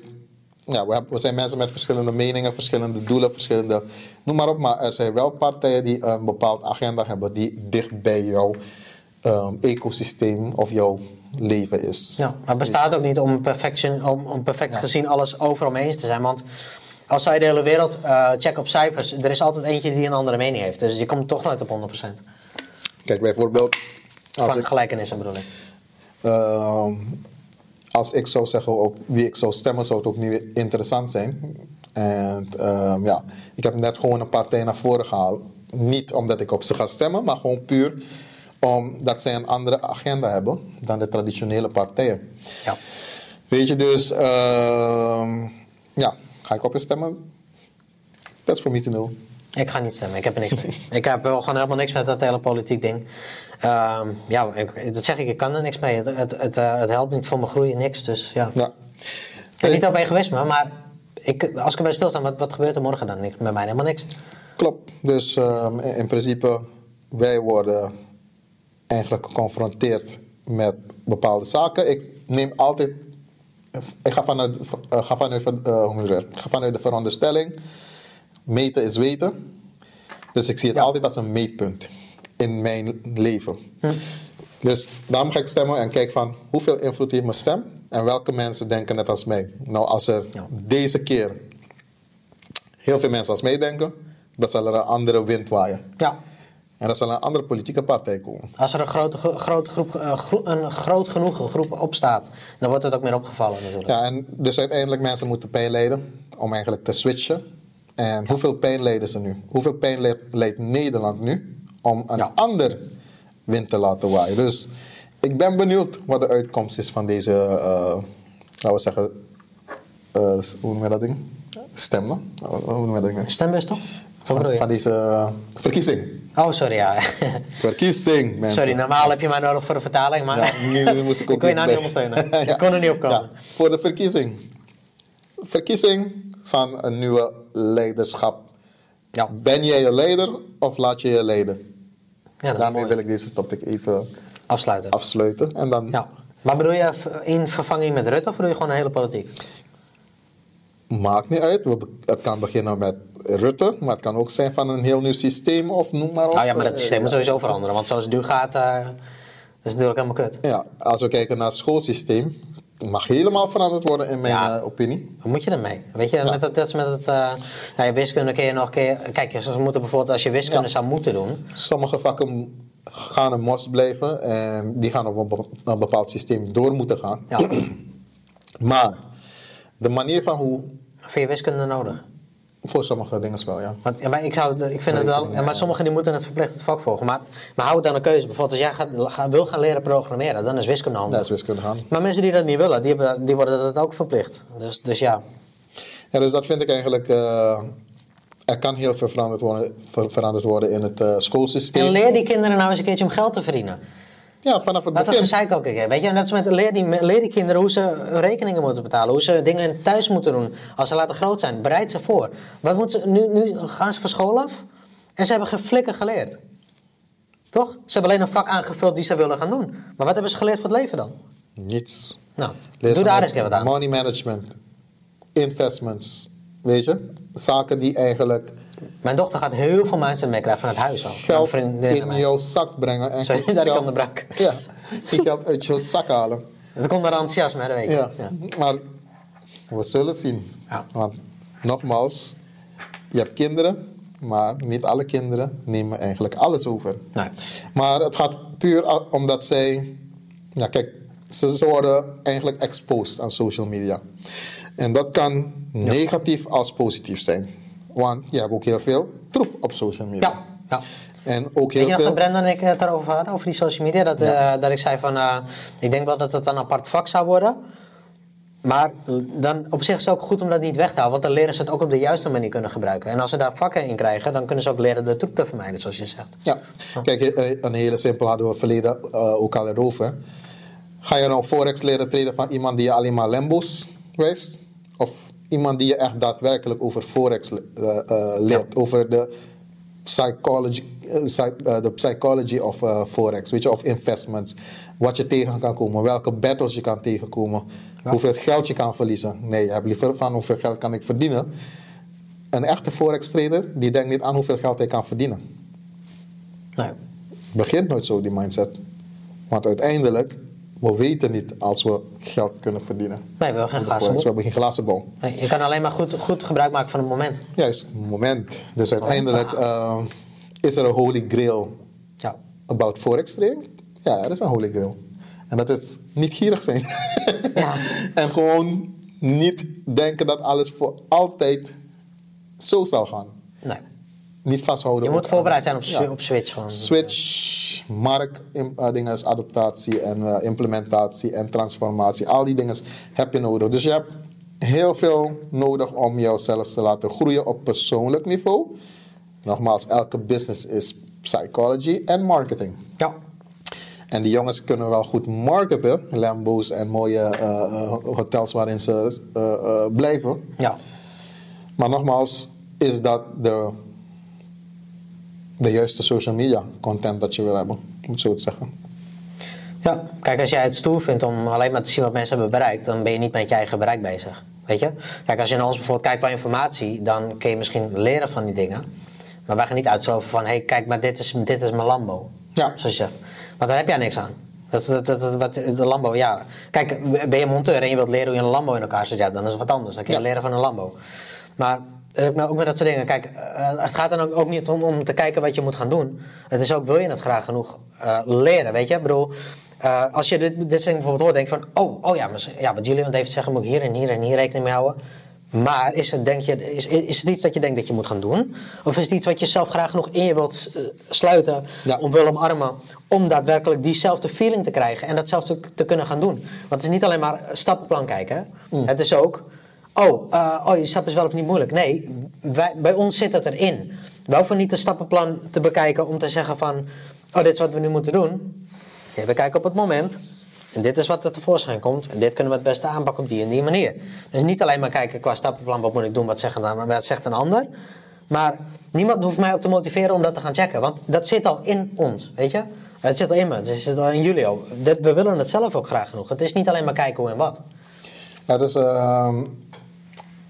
Ja, we, hebben- we zijn mensen met verschillende meningen, verschillende doelen, verschillende. Noem maar op, maar er zijn wel partijen die een bepaald agenda hebben die dicht bij jouw ehm, ecosysteem of jouw leven is. Ja, maar het bestaat ook niet om, perfection, om, om perfect gezien alles overal mee eens te zijn. Want als zij de hele wereld eh checken op cijfers, er is altijd eentje die een andere mening heeft. Dus je komt toch nooit op 100%. Kijk, bijvoorbeeld, als Van ik, gelijkenissen bedoel ik. ehm, als ik zou zeggen op wie ik zou stemmen, zou het ook niet interessant zijn. En ehm, ja, ik heb net gewoon een partij naar voren gehaald. Niet omdat ik op ze ga stemmen, maar gewoon puur omdat zij een andere agenda hebben dan de traditionele partijen. Ja. Weet je, dus ehm, ja, ga ik op je stemmen? That's for me to know. Ik ga niet stemmen, ik heb er niks mee. ik heb wel gewoon helemaal niks met dat hele politiek ding. Ehm, ja, ik, dat zeg ik, ik kan er niks mee. Het, het, het, eh, het helpt niet voor mijn groei, niks. Dus ja. Ja. En niet op egoïsme, maar ik, als ik erbij stilsta, wat, wat gebeurt er morgen dan? Niks, met mij helemaal niks. Klopt. Dus ehm, in, in principe, wij worden eigenlijk geconfronteerd met bepaalde zaken. Ik neem altijd, ik ga vanuit, eh, ga vanuit, eh, ik ga vanuit de veronderstelling, meten is weten. Dus ik zie het Ja. altijd als een meetpunt in mijn leven. Dus daarom ga ik stemmen en kijk van hoeveel invloed heeft mijn stem en welke mensen denken net als mij. Nou, als er Ja. deze keer heel veel mensen als mij denken, dan zal er een andere wind waaien. Ja, En dan zal een andere politieke partij komen. als er een grote, gro- grote groep, eh, een groot genoeg groep opstaat, dan wordt het ook meer opgevallen natuurlijk. Ja, en dus uiteindelijk mensen moeten pijn om eigenlijk te switchen. En hoeveel pijn lijden ze nu? Hoeveel pijn le- leidt Nederland nu om een Ja. ander wind te laten waaien? Dus ik ben benieuwd wat de uitkomst is van deze, eh, laten we zeggen, eh, hoe noem je dat ding? Stemmen? Hoe noem je dat ding? Stembus toch? Van, deze eh, verkiezing. Oh, sorry, ja. Verkiezing, mensen. sorry, normaal heb je mij nodig voor de vertaling, maar Ja, nu, moest ik ook ik kon je nou niet bij. ondersteunen. Ik kon er niet op komen. Ja, voor de verkiezing. Verkiezing van een nieuwe leiderschap. Ja, Ben jij je leider of laat je je leiden? ja Daarmee mooi. wil ik deze topic even Afsluiten. afsluiten. En dan Ja. Maar bedoel je in vervanging met Rutte of bedoel je gewoon de hele politiek? maakt niet uit. Het kan beginnen met Rutte, maar het kan ook zijn van een heel nieuw systeem of noem maar op. Nou ja, maar dat Eh, systeem moet sowieso veranderen, want zoals het nu gaat, eh, is het natuurlijk helemaal kut. Ja, als we kijken naar het schoolsysteem, mag helemaal veranderd worden in mijn Ja. eh, opinie. Hoe moet je ermee? Weet je, met dat, dat is met het. eh nou, je wiskunde kun je nog een keer. Kijk, ze moeten bijvoorbeeld als je wiskunde Ja. zou moeten doen. Sommige vakken gaan een mos blijven en die gaan op een be- een bepaald systeem door moeten gaan. Ja, Maar de manier van hoe, vind je wiskunde nodig? Voor sommige dingen wel, ja. Want, ja, maar ik, zou het, ik vind het wel. Maar sommigen die moeten het verplicht het vak volgen. Maar, maar hou het dan een keuze. Bijvoorbeeld, als jij gaat, ga- wil gaan leren programmeren, dan is wiskunde handig. Dat is wiskunde gaan. Maar mensen die dat niet willen, die, hebben, die worden dat ook verplicht. Dus, dus ja. Ja, dus dat vind ik eigenlijk. eh, er kan heel veel veranderd worden, ver- veranderd worden in het eh, schoolsysteem. En leer die kinderen nou eens een keertje om geld te verdienen. Ja, vanaf het dat begin. gezeik ook een keer. Weet je, net als met leer die, leer die kinderen hoe ze rekeningen moeten betalen. Hoe ze dingen thuis moeten doen. Als ze later groot zijn, bereid ze voor. Wat moeten ze, nu, nu gaan ze van school af en ze hebben geen flikker geleerd. Toch? Ze hebben alleen een vak aangevuld die ze willen gaan doen. Maar wat hebben ze geleerd voor het leven dan? Niets. Nou, Lees doe daar eens een keer wat aan. Money management, investments, weet je, zaken die eigenlijk Mijn dochter gaat heel veel mindset meekrijgen van het huis al. geld in jouw zak brengen en Sorry goed dat ik geld- onderbrak. Ja, die geld uit jouw zak halen. Dat komt door enthousiasme, dat weet ik. Ja. Ja. maar we zullen zien. Ja. Want nogmaals, je hebt kinderen, maar niet alle kinderen nemen eigenlijk alles over. Nee. Maar het gaat puur omdat zij, ja kijk, ze, ze worden eigenlijk exposed aan social media. En dat kan negatief als positief zijn. Want je hebt ook heel veel troep op social media. Ja, ja. En ook Weet heel je nog dat. Brenda en ik het daarover hadden, over die social media? Dat, eh, dat ik zei van, eh, ik denk wel dat het een apart vak zou worden. Maar dan op zich is het ook goed om dat niet weg te halen, want dan leren ze het ook op de juiste manier kunnen gebruiken. En als ze daar vakken in krijgen, dan kunnen ze ook leren de troep te vermijden, zoals je zegt. Ja, kijk, eh, een hele simpel hadden we verleden eh, ook al erover. Ga je nou forex leren treden van iemand die je alleen maar Lambo's wijst? Of iemand die je echt daadwerkelijk over forex eh, eh, leert? Over de psychology, eh, de psychology of forex, weet je, of investments. Wat je tegen kan komen, welke battles je kan tegenkomen, hoeveel geld je kan verliezen. Nee, je hebt liever van hoeveel geld kan ik verdienen. Een echte forex trader, die denkt niet aan hoeveel geld hij kan verdienen Nee. begint nooit zo, die mindset. Want uiteindelijk, we weten niet als we geld kunnen verdienen. Nee, we hebben geen We glazen bol. hebben geen glazen bol. Nee, je kan alleen maar goed, goed gebruik maken van het moment. Juist, moment. Dus uiteindelijk eh, is er een holy grail Ja. about forex trading. Ja, er is een holy grail. En dat is niet gierig zijn. Ja. en gewoon niet denken dat alles voor altijd zo zal gaan. Nee. Niet vasthouden. Je moet voorbereid zijn op, Ja. op switch gewoon. switch, markt, eh, dingen adaptatie en eh, implementatie en transformatie. Al die dingen heb je nodig. Dus je hebt heel veel nodig om jezelf te laten groeien op persoonlijk niveau. Nogmaals, elke business is psychology en marketing. Ja. En die jongens kunnen wel goed marketen, Lambo's en mooie eh, hotels waarin ze blijven. Ja. Maar nogmaals, is dat de, de juiste social media content dat je wil hebben, om het zo te zeggen. Ja, kijk, als jij het stoer vindt om alleen maar te zien wat mensen hebben bereikt, dan ben je niet met je eigen bereik bezig. Weet je? Kijk, als je naar ons bijvoorbeeld kijkt bij informatie, dan kun je misschien leren van die dingen. Maar wij gaan niet uitsloven van, hé, hey, kijk, maar dit is, dit is mijn Lambo. Ja. Zoals je zegt. Want daar heb jij niks aan. Dat, dat, dat, dat- wat, de Lambo, ja. Kijk, ben je monteur en je wilt leren hoe je een Lambo in elkaar zet, ja, dan is het wat anders. Dan kun je Ja. leren van een Lambo. Maar nou, ook met dat soort dingen. Kijk, eh, het gaat dan ook, ook niet om, om te kijken wat je moet gaan doen. Het is ook, wil je het graag genoeg eh, leren, weet je? Ik bedoel, eh, als je dit, dit soort dingen bijvoorbeeld hoort, denk je van... Oh, oh ja, maar, ja, wat Julian David zeggen, moet ik hier en hier en hier rekening mee houden. Maar is het, denk je, is, is het iets dat je denkt dat je moet gaan doen? Of is het iets wat je zelf graag nog in je wilt eh, sluiten, Ja. om wil omarmen, om daadwerkelijk diezelfde feeling te krijgen en dat zelf te, te kunnen gaan doen? Want het is niet alleen maar stappenplan kijken. hè. Het is ook, oh, eh, oh, je stap is wel of niet moeilijk. Nee, wij, bij ons zit het erin. We hoeven niet een stappenplan te bekijken om te zeggen van, oh, dit is wat we nu moeten doen. We kijken op het moment. En dit is wat er tevoorschijn komt. En dit kunnen we het beste aanpakken op die en die manier. Dus niet alleen maar kijken qua stappenplan, wat moet ik doen, wat zegt een, wat zegt een ander. Maar niemand hoeft mij ook te motiveren om dat te gaan checken. Want dat zit al in ons, weet je. Het zit al in me, het zit al in jullie. Dit- We willen het zelf ook graag genoeg. Het is niet alleen maar kijken hoe en wat. Ja, dus ehm,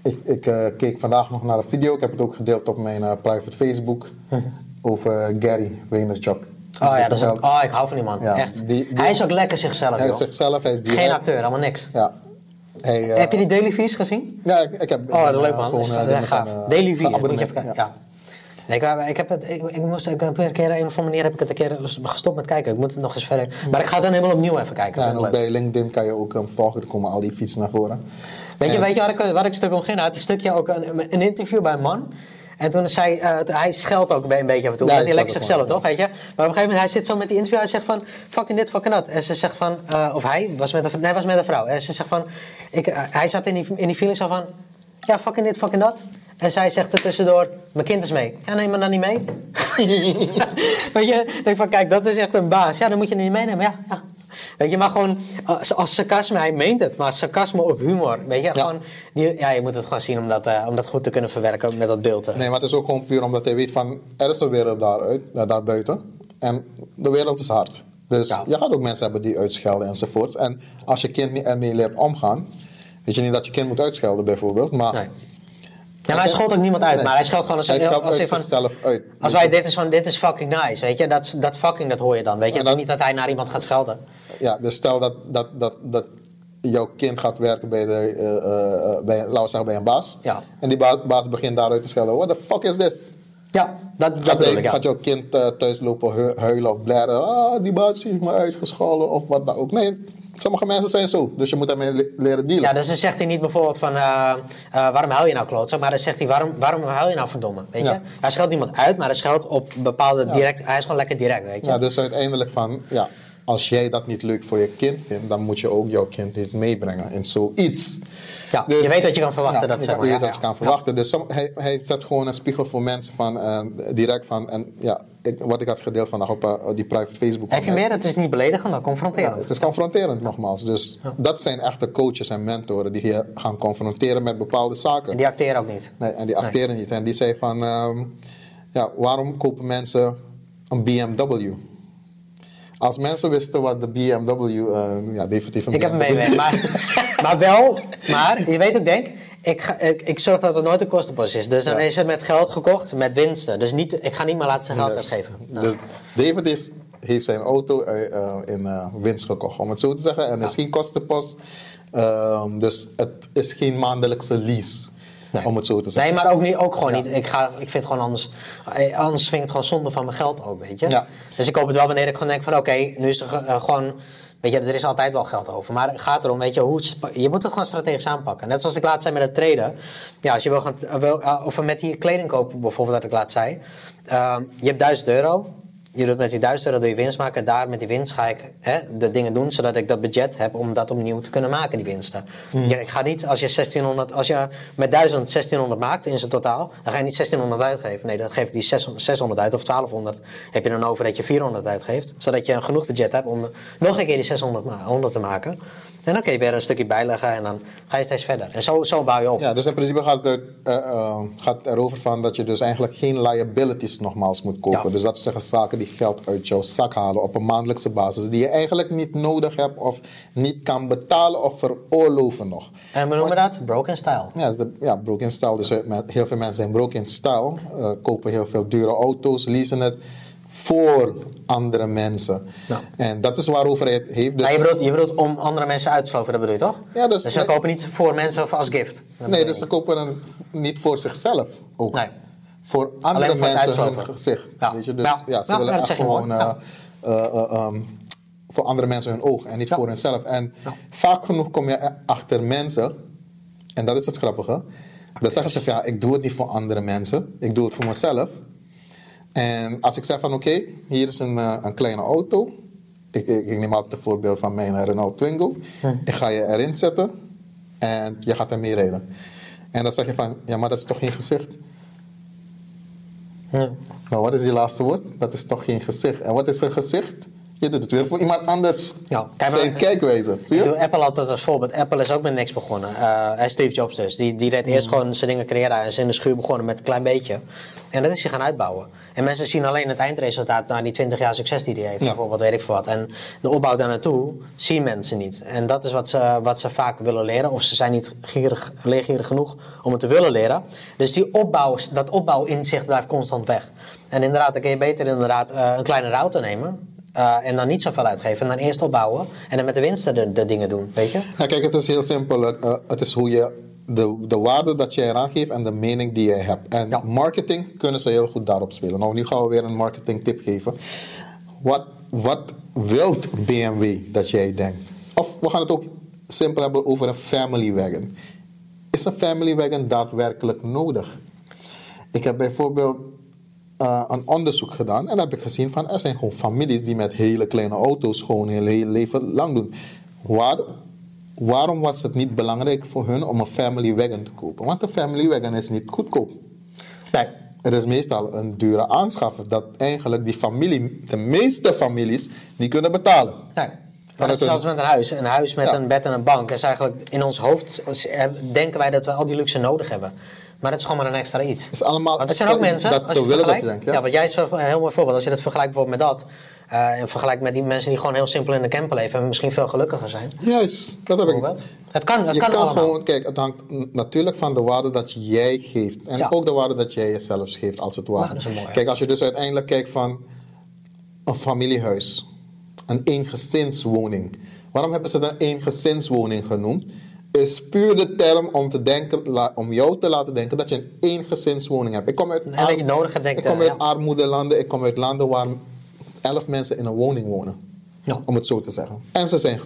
ik, ik eh, keek vandaag nog naar een video. Ik heb het ook gedeeld op mijn eh, private Facebook. Over Gary Vaynerchuk. Oh ja, dat is ook, oh, ik hou van die man. Ja, Echt. die- die hij is ook lekker zichzelf, Hij joh. is zichzelf, hij is direct. Geen acteur, allemaal niks. Ja. Eh, Heb je die Daily V's gezien? Ja, ik, ik heb... Oh, ben, leuk eh, man. Dat is gewoon, eh, echt gaaf. eh, Daily V, moet je geabonneerd. even kijken. Ja. Nee, ik, ik heb het, ik, ik moest, ik heb een keer, een of andere manier heb ik het een keer gestopt met kijken. Ik moet het nog eens verder. Maar ik ga het dan helemaal opnieuw even kijken. Ja, en ook bij LinkedIn kan je ook hem volgen. Er komen al die fietsen naar voren. Weet je, weet je waar ik, waar ik stuk om ging? Had een stukje ook een, een interview bij een man. En toen zei uh, hij scheldt ook een beetje af en toe. Ja, hij lekker scheldt zichzelf, toch? Weet je? Maar op een gegeven moment, hij zit zo met die interview. Hij zegt van, fucking dit, fucking dat. En ze zegt van, uh, of hij was met een, nee, was met een vrouw. En ze zegt van, ik, uh, hij zat in die, in die feeling zo van, ja, fucking dit, fucking dat. En zij zegt er tussendoor, mijn kind is mee. Ja, neem maar dan niet mee. Weet je, ik denk van, kijk, dat is echt een baas. Ja, dan moet je er niet meenemen. Ja, ja. Weet je, maar gewoon als, als sarcasme, hij meent het, maar sarcasme op humor. Weet je, Ja. gewoon, die, ja, je moet het gewoon zien om dat, uh, om dat goed te kunnen verwerken met dat beeld. Nee, maar het is ook gewoon puur omdat hij weet van er is een wereld daaruit, uh, daarbuiten. En de wereld is hard. Dus Ja. je gaat ook mensen hebben die uitschelden enzovoort. En als je kind niet ermee leert omgaan, weet je niet dat je kind moet uitschelden bijvoorbeeld. Maar Nee. Ja, maar hij schold ook niemand uit, Nee. maar hij scheldt gewoon als, hij als hij van, zichzelf uit. Als wij, dit is van, dit is fucking nice, weet je, dat, dat fucking, dat hoor je dan, weet je. En dan- niet dat hij naar iemand gaat schelden. Ja, dus stel dat, dat, dat, dat jouw kind gaat werken bij, de, eh, eh, bij, laten we zeggen, bij een baas. Ja. En die ba- baas begint daaruit te schelden. What the fuck is this? Ja, dat, dat Gaat, bedoel ik, ja. gaat jouw kind eh, thuis lopen hu- huilen of blaren? Ah, die baas heeft me uitgescholden of wat dan ook. Nee, sommige mensen zijn zo. Dus je moet daarmee le- leren dealen. Ja, dus dan zegt hij niet bijvoorbeeld van, eh, eh, waarom huil je nou klootzak? Maar dan zegt hij, waarom, waarom huil je nou verdomme? Weet je? Ja. Hij scheldt niemand uit, maar hij scheldt op bepaalde Ja. direct, hij is gewoon lekker direct, weet je. Ja, dus uiteindelijk van, ja, als jij dat niet leuk voor je kind vindt, dan moet je ook jouw kind niet meebrengen in zoiets. Ja, Dus- je weet wat je kan verwachten. Ja, dat, zeg je ja, wat je kan verwachten. Dus som- hij, hij zet gewoon een spiegel voor mensen van, eh, direct van, en ja, ik, wat ik had gedeeld vandaag op eh, die private Facebook. Heb je meer? Het is niet beledigend, maar confronterend. het is confronterend nogmaals. Dus dat zijn echte coaches en mentoren die je gaan confronteren met bepaalde zaken. En die acteren ook niet. Nee, en die acteren niet. En die zei van, ehm, ja, waarom kopen mensen een BMW? Als mensen wisten wat de BMW, eh, ja, definitief een Ik heb hem mee, maar, maar wel, maar je weet ook denk, ik, ga, ik, ik zorg dat het nooit een kostenpost is. Dus dan Ja. is het met geld gekocht, met winsten. Dus niet, ik ga niet meer laten zijn geld Dus- uitgeven. Nou, Dus David is, heeft zijn auto eh, eh, in winst gekocht, om het zo te zeggen. En is geen kostenpost. Ehm, dus het is geen maandelijkse lease, Nee. om het zo te zeggen. Nee, maar ook, niet, ook gewoon Ja. niet. Ik, ga, ik vind het gewoon anders. eh, Anders vind ik het gewoon zonde van mijn geld ook, weet je. Ja. Dus ik koop het wel wanneer ik gewoon denk van oké, nu is er eh, gewoon. Weet je, er is altijd wel geld over. Maar het gaat erom, weet je, hoe je moet het gewoon strategisch aanpakken. Net zoals ik laat zei met het traden. Ja, als je wil gaan, wil, eh, of met die kleding kopen bijvoorbeeld, dat ik laat zei. Ehm, je hebt 1000 euro. Je doet met die 1000 euro doe je winst maken. Daar met die winst ga ik hè, de dingen doen, zodat ik dat budget heb om dat opnieuw te kunnen maken, die winsten. Ja, ik ga niet, als je 1600, als je met 1000 1600 maakt in zijn totaal, dan ga je niet 1600 uitgeven. Nee, dan geef ik die 600, 600 uit of 1200. Heb je dan over dat je 400 uitgeeft, zodat je een genoeg budget hebt om nog een keer die 600 ma- 100 te maken. En dan kun je weer een stukje bijleggen en dan ga je steeds verder. En zo, zo bouw je op. Ja, dus in principe gaat het, er, eh, gaat erover van dat je dus eigenlijk geen liabilities nogmaals moet kopen. Ja. Dus dat zeggen zaken die geld uit jouw zak halen op een maandelijkse basis. Die je eigenlijk niet nodig hebt of niet kan betalen of veroorloven nog. En we noemen dat broken style. Ja, de- ja broken style. Dus eh, met- heel veel mensen zijn broken style. eh, kopen heel veel dure auto's, leasen het voor andere mensen. Ja. En dat is waarover hij het heeft. Dus, Maar je bedoelt, je bedoelt om andere mensen uit te sloven, dat bedoel je toch? Ja, dus- dus ze nee. kopen niet voor mensen of als gift. Dat nee, dus ze kopen het niet voor zichzelf ook. Nee. Voor andere voor mensen hun gezicht. Ja. Weet je? Dus Ja. ja, ze Ja, willen echt gewoon eh, eh, eh, ehm, voor andere mensen hun oog en niet voor hunzelf. En vaak genoeg kom je achter mensen, en dat is het grappige. Dan zeggen ze van ja, ik doe het niet voor andere mensen, ik doe het voor mezelf. En als ik zeg van oké, hier is een, een kleine auto. Ik, ik, ik neem altijd het voorbeeld van mijn Renault Twingo. Hm. Ik ga je erin zetten. En je gaat ermee rijden. En dan zeg je van, ja, maar dat is toch geen gezicht? Ja. Maar wat is die laatste woord? Dat is toch geen gezicht. En wat is een gezicht? Je doet het weer voor iemand anders. Ja, kijk Zijn maar- kijkwijze. Zie Ik je? doe Apple altijd als voorbeeld. Apple is ook met niks begonnen. En Steve Jobs dus. Die, die deed Mm. eerst gewoon zijn dingen creëren. Hij is in de schuur begonnen met een klein beetje. En dat is hij gaan uitbouwen. En mensen zien alleen het eindresultaat na die 20 jaar succes die hij heeft. Ja. Bijvoorbeeld, weet ik veel wat. En de opbouw daar naartoe zien mensen niet. En dat is wat ze, wat ze vaak willen leren. Of ze zijn niet gierig, leergierig genoeg om het te willen leren. Dus die opbouw, dat opbouwinzicht blijft constant weg. En inderdaad, dan kun je beter inderdaad eh, een kleinere auto nemen. Eh, en dan niet zoveel uitgeven. En dan eerst opbouwen. En dan met de winsten de, de dingen doen. Weet je? Ja, kijk, het is heel simpel. Eh, het is hoe je de, de waarde dat jij eraan geeft en de mening die je hebt. En Ja. marketing kunnen ze heel goed daarop spelen. Nou, nu gaan we weer een marketing tip geven. Wat, wat wilt BMW dat jij denkt? Of we gaan het ook simpel hebben over een family wagon. Is een family wagon daadwerkelijk nodig? Ik heb bijvoorbeeld eh, een onderzoek gedaan en heb ik gezien van er zijn gewoon families die met hele kleine auto's gewoon hun hele leven lang doen. Waar, waarom was het niet belangrijk voor hun om een family wagon te kopen? Want een family wagon is niet goedkoop. Nee. Het is meestal een dure aanschaf dat eigenlijk die familie, de meeste families, niet kunnen betalen. Nee. Dat is zelfs met een huis. Een huis met Ja. een bed en een bank is eigenlijk in ons hoofd eh, denken wij dat we al die luxe nodig hebben. Maar dat is gewoon maar een extra iets. Is allemaal Want er zijn ook mensen. dat ze willen dat je denkt. Ja. Ja, wat jij is een heel mooi voorbeeld. Als je dat vergelijkt bijvoorbeeld met dat. eh, en vergelijkt met die mensen die gewoon heel simpel in de camper leven en misschien veel gelukkiger zijn. Juist, dat heb ik. Het kan, het je kan, gewoon, kijk, het hangt natuurlijk van de waarde dat jij geeft. En Ja. ook de waarde dat jij jezelf geeft, als het ware. Nou, dat is een mooie. Kijk, als je dus uiteindelijk kijkt van een familiehuis, een eengezinswoning. Waarom hebben ze een eengezinswoning genoemd? Is puur de term om, te denken, om jou te laten denken dat je een eengezinswoning hebt. Ik kom uit, nodig hebt, ik kom uit ja. armoedelanden, ik kom uit landen waar elf mensen in een woning wonen. Ja. Om het zo te zeggen. En ze zijn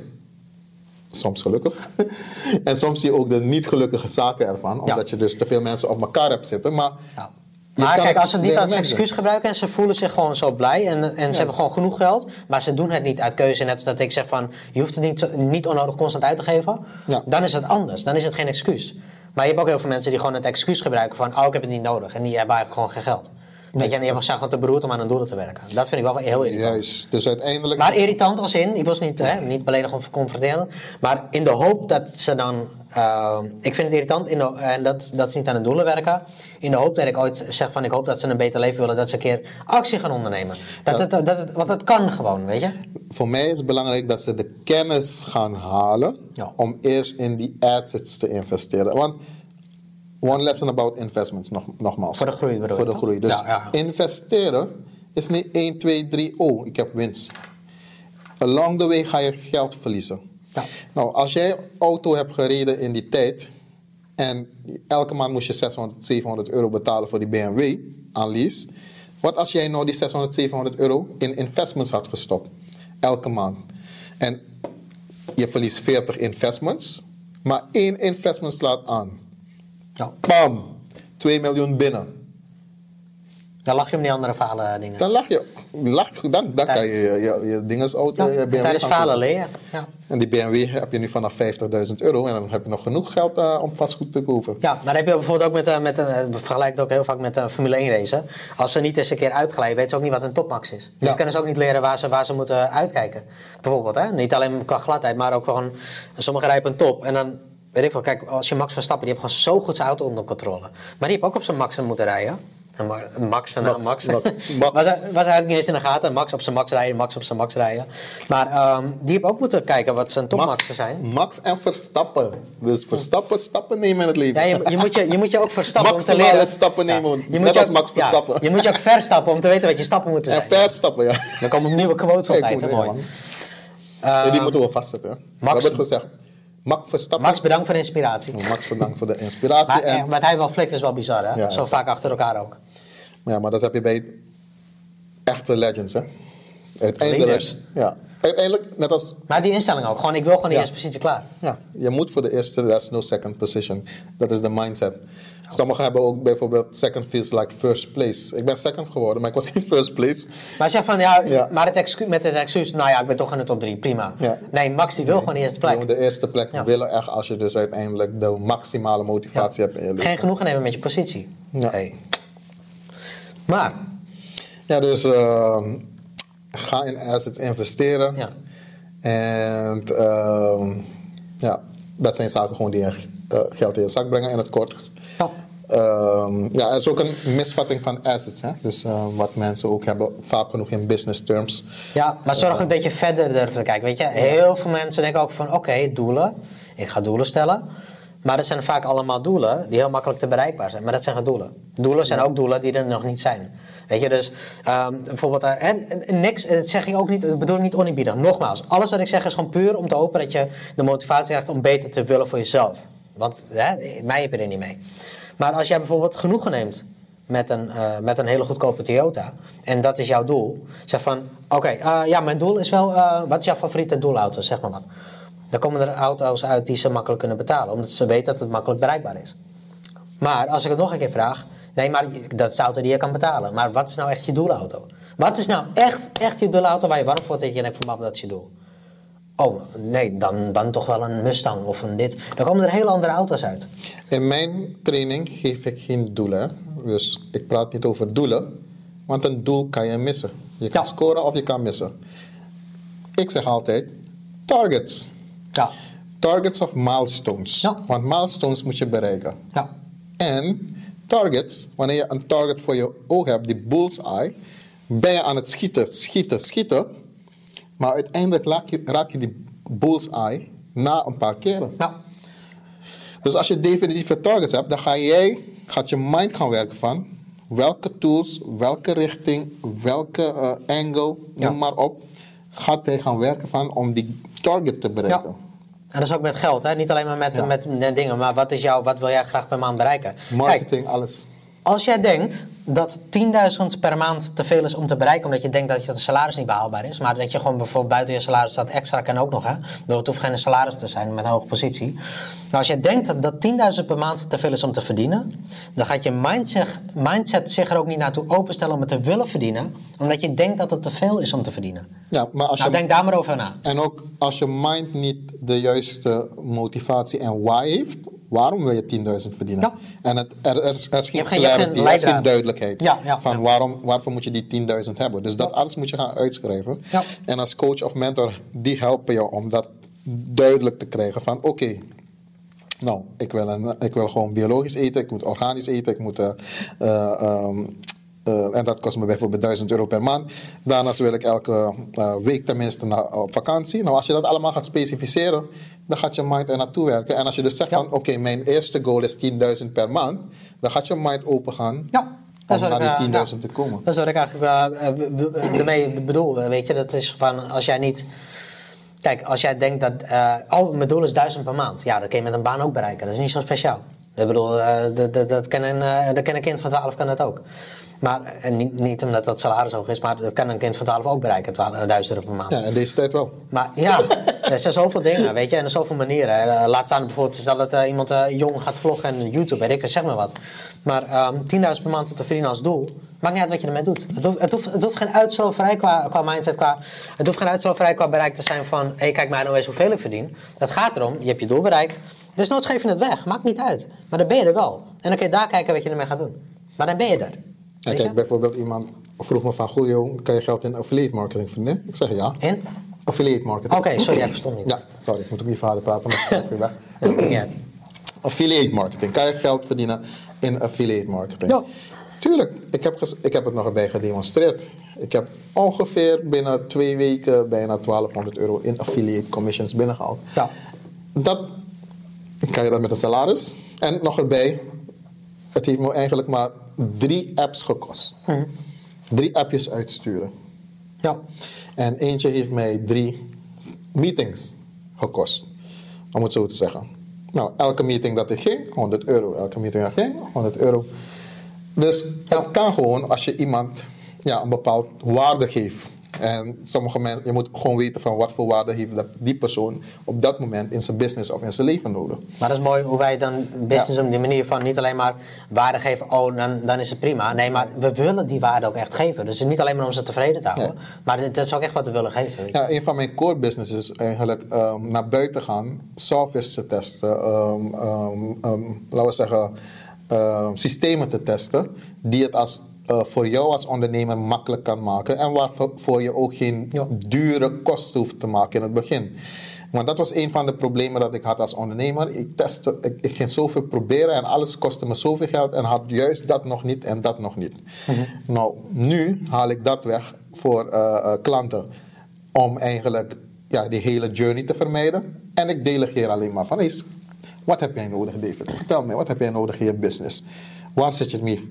soms gelukkig. en soms zie je ook de niet gelukkige zaken ervan. Omdat je dus te veel mensen op elkaar hebt zitten. Maar Ja. Maar kijk, als ze het niet als excuus gebruiken en ze voelen zich gewoon zo blij en, en ze hebben gewoon genoeg geld, maar ze doen het niet uit keuze, net zoals dat ik zeg van, je hoeft het niet, niet onnodig constant uit te geven, Ja. dan is het anders, dan is het geen excuus. Maar je hebt ook heel veel mensen die gewoon het excuus gebruiken van, oh ik heb het niet nodig en die hebben eigenlijk gewoon geen geld. Weet je, zijn gewoon te beroerd om aan hun doelen te werken. Dat vind ik wel heel irritant. Juist. Dus uiteindelijk... Maar irritant als in, ik was niet, hè, niet beledigend of confronterend, maar in de hoop dat ze dan, eh, ik vind het irritant in de, en dat, dat ze niet aan hun doelen werken, in de hoop dat ik ooit zeg van ik hoop dat ze een beter leven willen, dat ze een keer actie gaan ondernemen. Dat Ja. het, dat het, want het kan gewoon, weet je. Voor mij is het belangrijk dat ze de kennis gaan halen Ja. om eerst in die assets te investeren. Want one lesson about investments, nog, nogmaals. Voor de groei bedoel Voor de groei. Dus investeren is niet 1, 2, 3, oh, ik heb winst. Along the way ga je geld verliezen. Ja. Nou, als jij auto hebt gereden in die tijd en elke maand moest je 600, 700 euro betalen voor die BMW aan lease. Wat als jij nou die 600, 700 euro in investments had gestopt? Elke maand. En je verliest 40 investments, maar één investment slaat aan. Ja. Bam! 2 miljoen binnen. Dan lach je om die andere falen dingen. Dan lach je. Lach, dan, dan kan je je, je, je dingesauto, Ja, BMW tijdens gaan falen je. Ja. En die BMW heb je nu vanaf 50.000 euro en dan heb je nog genoeg geld eh, om vastgoed te kopen. Ja, maar heb je bijvoorbeeld ook met, eh, met eh, we vergelijken het ook heel vaak met een Formule 1 race. Als ze niet eens een keer uitglijden, weten ze ook niet wat een topmax is. Dus Ja. kunnen ze ook niet leren waar ze, waar ze moeten uitkijken. Bijvoorbeeld, hè? niet alleen qua gladheid, maar ook gewoon, sommigen rijpen een top. En dan, weet ik veel, kijk, als je Max Verstappen, die heeft gewoon zo goed zijn auto onder controle. Maar die heeft ook op zijn Max moeten rijden. En Ma- Max, en Max, Max. Max, Max. was, was eigenlijk niet eens in de gaten. Max op zijn Max rijden, Max op zijn Max rijden. Maar ehm, die heeft ook moeten kijken wat zijn topmaxen zijn. Max en Verstappen. Dus Verstappen stappen nemen in het leven. Ja, je, je, moet je, je moet je ook verstappen om te leren. stappen nemen, Je net als ook- Max ja, Verstappen. je moet je ook verstappen om te weten wat je stappen moeten en zijn. verstappen, ja. Dan komen nieuwe quotes altijd, hè, mooi. Eh, Ja, die moeten we vastzetten. Max- hebben het gezegd. Max Verstappen. Max, bedankt voor de inspiratie. Max, bedankt voor de inspiratie. Maar, en, eh, wat hij wel flikt is wel bizar, hè? Ja, Zo vaak achter elkaar ook. ja, maar dat heb je bij echte legends, hè. Uiteindelijk, Leaders. ja. uiteindelijk, net als Maar die instelling ook. Gewoon, ik wil gewoon die Ja. eerste positie klaar. Ja, je moet voor de eerste, there's no second position. Dat is de mindset. Sommigen hebben ook bijvoorbeeld second feels like first place. Ik ben second geworden, maar ik was in first place. Maar zeg van, ja, Ja. maar het excu met het excuus, nou ja, ik ben toch in de top 3, prima. Ja. Nee, Max die wil gewoon de eerste plek. de eerste plek Ja. willen echt als je dus uiteindelijk de maximale motivatie hebt in je leven. Geen genoegen nemen met je positie. Ja. Hey. Maar, Ja, dus ehm, ga in assets investeren. ja. En ehm, ja, dat zijn zaken gewoon die je eh, geld in je zak brengen in het kort. Ja. Ehm, ja, er is ook een misvatting van assets. Hè? Dus eh, wat mensen ook hebben, vaak genoeg in business terms. Ja, maar zorg ook dat je verder durft te kijken. Weet je, heel veel mensen denken ook van, oké, doelen. Ik ga doelen stellen. Maar dat zijn vaak allemaal doelen die heel makkelijk te bereikbaar zijn. Maar dat zijn geen doelen. Doelen zijn ook doelen die er nog niet zijn. Weet je, dus ehm, bijvoorbeeld, eh, en, en niks, dat zeg ik ook niet, dat bedoel ik niet oneerbiedig. Nogmaals, alles wat ik zeg is gewoon puur om te hopen dat je de motivatie krijgt om beter te willen voor jezelf. Want hè, mij heb je er niet mee. Maar als jij bijvoorbeeld genoegen neemt met een, eh, met een hele goedkope Toyota. En dat is jouw doel. Zeg van, oké, eh, ja, mijn doel is wel, eh, wat is jouw favoriete doelauto, zeg maar wat. Dan komen er auto's uit die ze makkelijk kunnen betalen, omdat ze weten dat het makkelijk bereikbaar is. Maar als ik het nog een keer vraag, nee, maar dat is de auto die je kan betalen. Maar wat is nou echt je doelauto? Wat is nou echt, echt je doelauto waar je warm voor dat je denkt van, dat is je doel? Oh, nee, dan, dan toch wel een Mustang of een dit. Dan komen er heel andere auto's uit. In mijn training geef ik geen doelen. Dus ik praat niet over doelen, want een doel kan je missen. Je kan Ja. scoren of je kan missen. Ik zeg altijd targets. Ja, Targets of milestones. Ja. Want milestones moet je bereiken. ja, En targets, wanneer je een target voor je oog hebt, die bullseye, ben je aan het schieten, schieten, schieten. Maar uiteindelijk raak je, raak je die bullseye na een paar keren. ja. Dus als je definitieve targets hebt, dan ga jij, gaat je mind gaan werken van welke tools, welke richting, welke eh, angle, Ja. noem maar op, gaat hij gaan werken van om die target te bereiken. En dat is ook met geld, hè? niet alleen maar met, Ja. met, dingen, maar wat, is jouw, wat wil jij graag per maand bereiken? Kijk, Marketing, alles. Als jij denkt dat 10.000 per maand te veel is om te bereiken, omdat je denkt dat je dat salaris niet behaalbaar is, maar dat je gewoon bijvoorbeeld buiten je salaris staat extra kan ook nog, hè? Bedoel, Het hoeft geen salaris te zijn met een hoge positie. Maar als jij denkt dat, dat 10.000 per maand te veel is om te verdienen, dan gaat je mindset zich er ook niet naartoe openstellen om het te willen verdienen, omdat je denkt dat het te veel is om te verdienen. Ja, maar als Nou, je, denk daar maar over na. En ook als je mind niet de juiste motivatie en why heeft, waarom wil je 10.000 verdienen? Ja. En het, er, er, is, er is geen je clarity, er is duidelijkheid Ja, ja, van. Waarom, waarvoor moet je die 10.000 hebben. Dus dat alles moet je gaan uitschrijven. Ja. En als coach of mentor, die helpen jou om dat duidelijk te krijgen van oké, nou, ik wil, een, ik wil gewoon biologisch eten, ik moet organisch eten, ik moet... ehm, eh, en dat kost me bijvoorbeeld 1000 euro per maand. Daarnaast wil ik elke eh, week tenminste naar, op vakantie. Nou, als je dat allemaal gaat specificeren, dan gaat je mind er naartoe werken. En als je dus zegt Ja. van, oké, mijn eerste goal is 10.000 per maand, dan gaat je mind open gaan Ja, om naar die eh, 10.000 te komen. Dat is wat ik eigenlijk eh, eh, ermee bedoel. eh, Weet je, dat is van als jij niet. Kijk, als jij denkt dat. eh oh, mijn doel is 1000 per maand. Ja, dat kun je met een baan ook bereiken. Dat is niet zo speciaal. Ik bedoel, eh, dat, dat, dat, kan een, eh, dat kan een kind van 12 kan dat ook. Maar en niet, niet omdat dat salaris hoog is, maar dat kan een kind van 12 ook bereiken, 12 eh, 1000 euro per maand. Ja, in deze tijd wel. Maar ja, er zijn zoveel dingen, weet je, en er zijn zoveel manieren. Eh, Laat staan bijvoorbeeld, stel dat eh, iemand eh, jong gaat vloggen en YouTube, weet ik, zeg maar wat. Maar ehm 10.000 per maand te verdienen als doel, maakt niet uit wat je ermee doet. Het hoeft, het hoeft, het hoeft geen uitsloverij qua, qua mindset, qua, het hoeft geen uitsloverij qua bereik te zijn van, hé, hey, kijk mij nou eens hoeveel ik verdien. Het gaat erom, je hebt je doel bereikt, dus nooit geef je het weg, maakt niet uit. Maar dan ben je er wel. En dan kun je daar kijken wat je ermee gaat doen. Maar dan ben je er. Ja, Weet kijk, je? bijvoorbeeld iemand vroeg me van, Julio, kan je geld in affiliate marketing verdienen? Ik zeg ja. En? Affiliate marketing. Oké, sorry, ik verstond niet. Ja, sorry, ik moet ook niet vader praten, maar ik weg. Dat. Affiliate marketing. Kan je geld verdienen in affiliate marketing? Ja. Tuurlijk, ik heb, ik heb het nog erbij gedemonstreerd. Ik heb ongeveer binnen twee weken bijna 1200 euro in affiliate commissions binnengehaald. Ja. Dat kan je dat met een salaris. En nog erbij, het heeft me eigenlijk maar drie apps gekost. Mhm. Drie appjes uitsturen. Ja. En eentje heeft mij drie meetings gekost. Om het zo te zeggen. Nou, elke meeting dat ik ging, 100 euro. Elke meeting dat ik ging, 100 euro. Dus dat kan gewoon als je iemand ja, een bepaald waarde geeft. En sommige mensen, je moet gewoon weten van wat voor waarde heeft dat, die persoon op dat moment in zijn business of in zijn leven nodig. Maar dat is mooi hoe wij dan business op die manier van niet alleen maar waarde geven, oh dan, dan is het prima. Nee, maar we willen die waarde ook echt geven. Dus het is niet alleen maar om ze tevreden te houden, maar het is ook echt wat we willen geven. Ja, een van mijn core businesses is eigenlijk ehm, naar buiten gaan, software te testen, ehm, ehm, laten we zeggen, ehm, systemen te testen, die het als, eh, voor jou als ondernemer makkelijk kan maken en waarvoor je ook geen Ja. dure kosten hoeft te maken in het begin. Want dat was een van de problemen dat ik had als ondernemer. Ik, testte, ik, ik ging zoveel proberen en alles kostte me zoveel geld en had juist dat nog niet en dat nog niet. Nou, nu haal ik dat weg voor eh, eh, klanten om eigenlijk ja, die hele journey te vermijden. En ik delegeer alleen maar van, hey, wat heb jij nodig David? Vertel me, wat heb jij nodig in je business? Waar zit je, mee,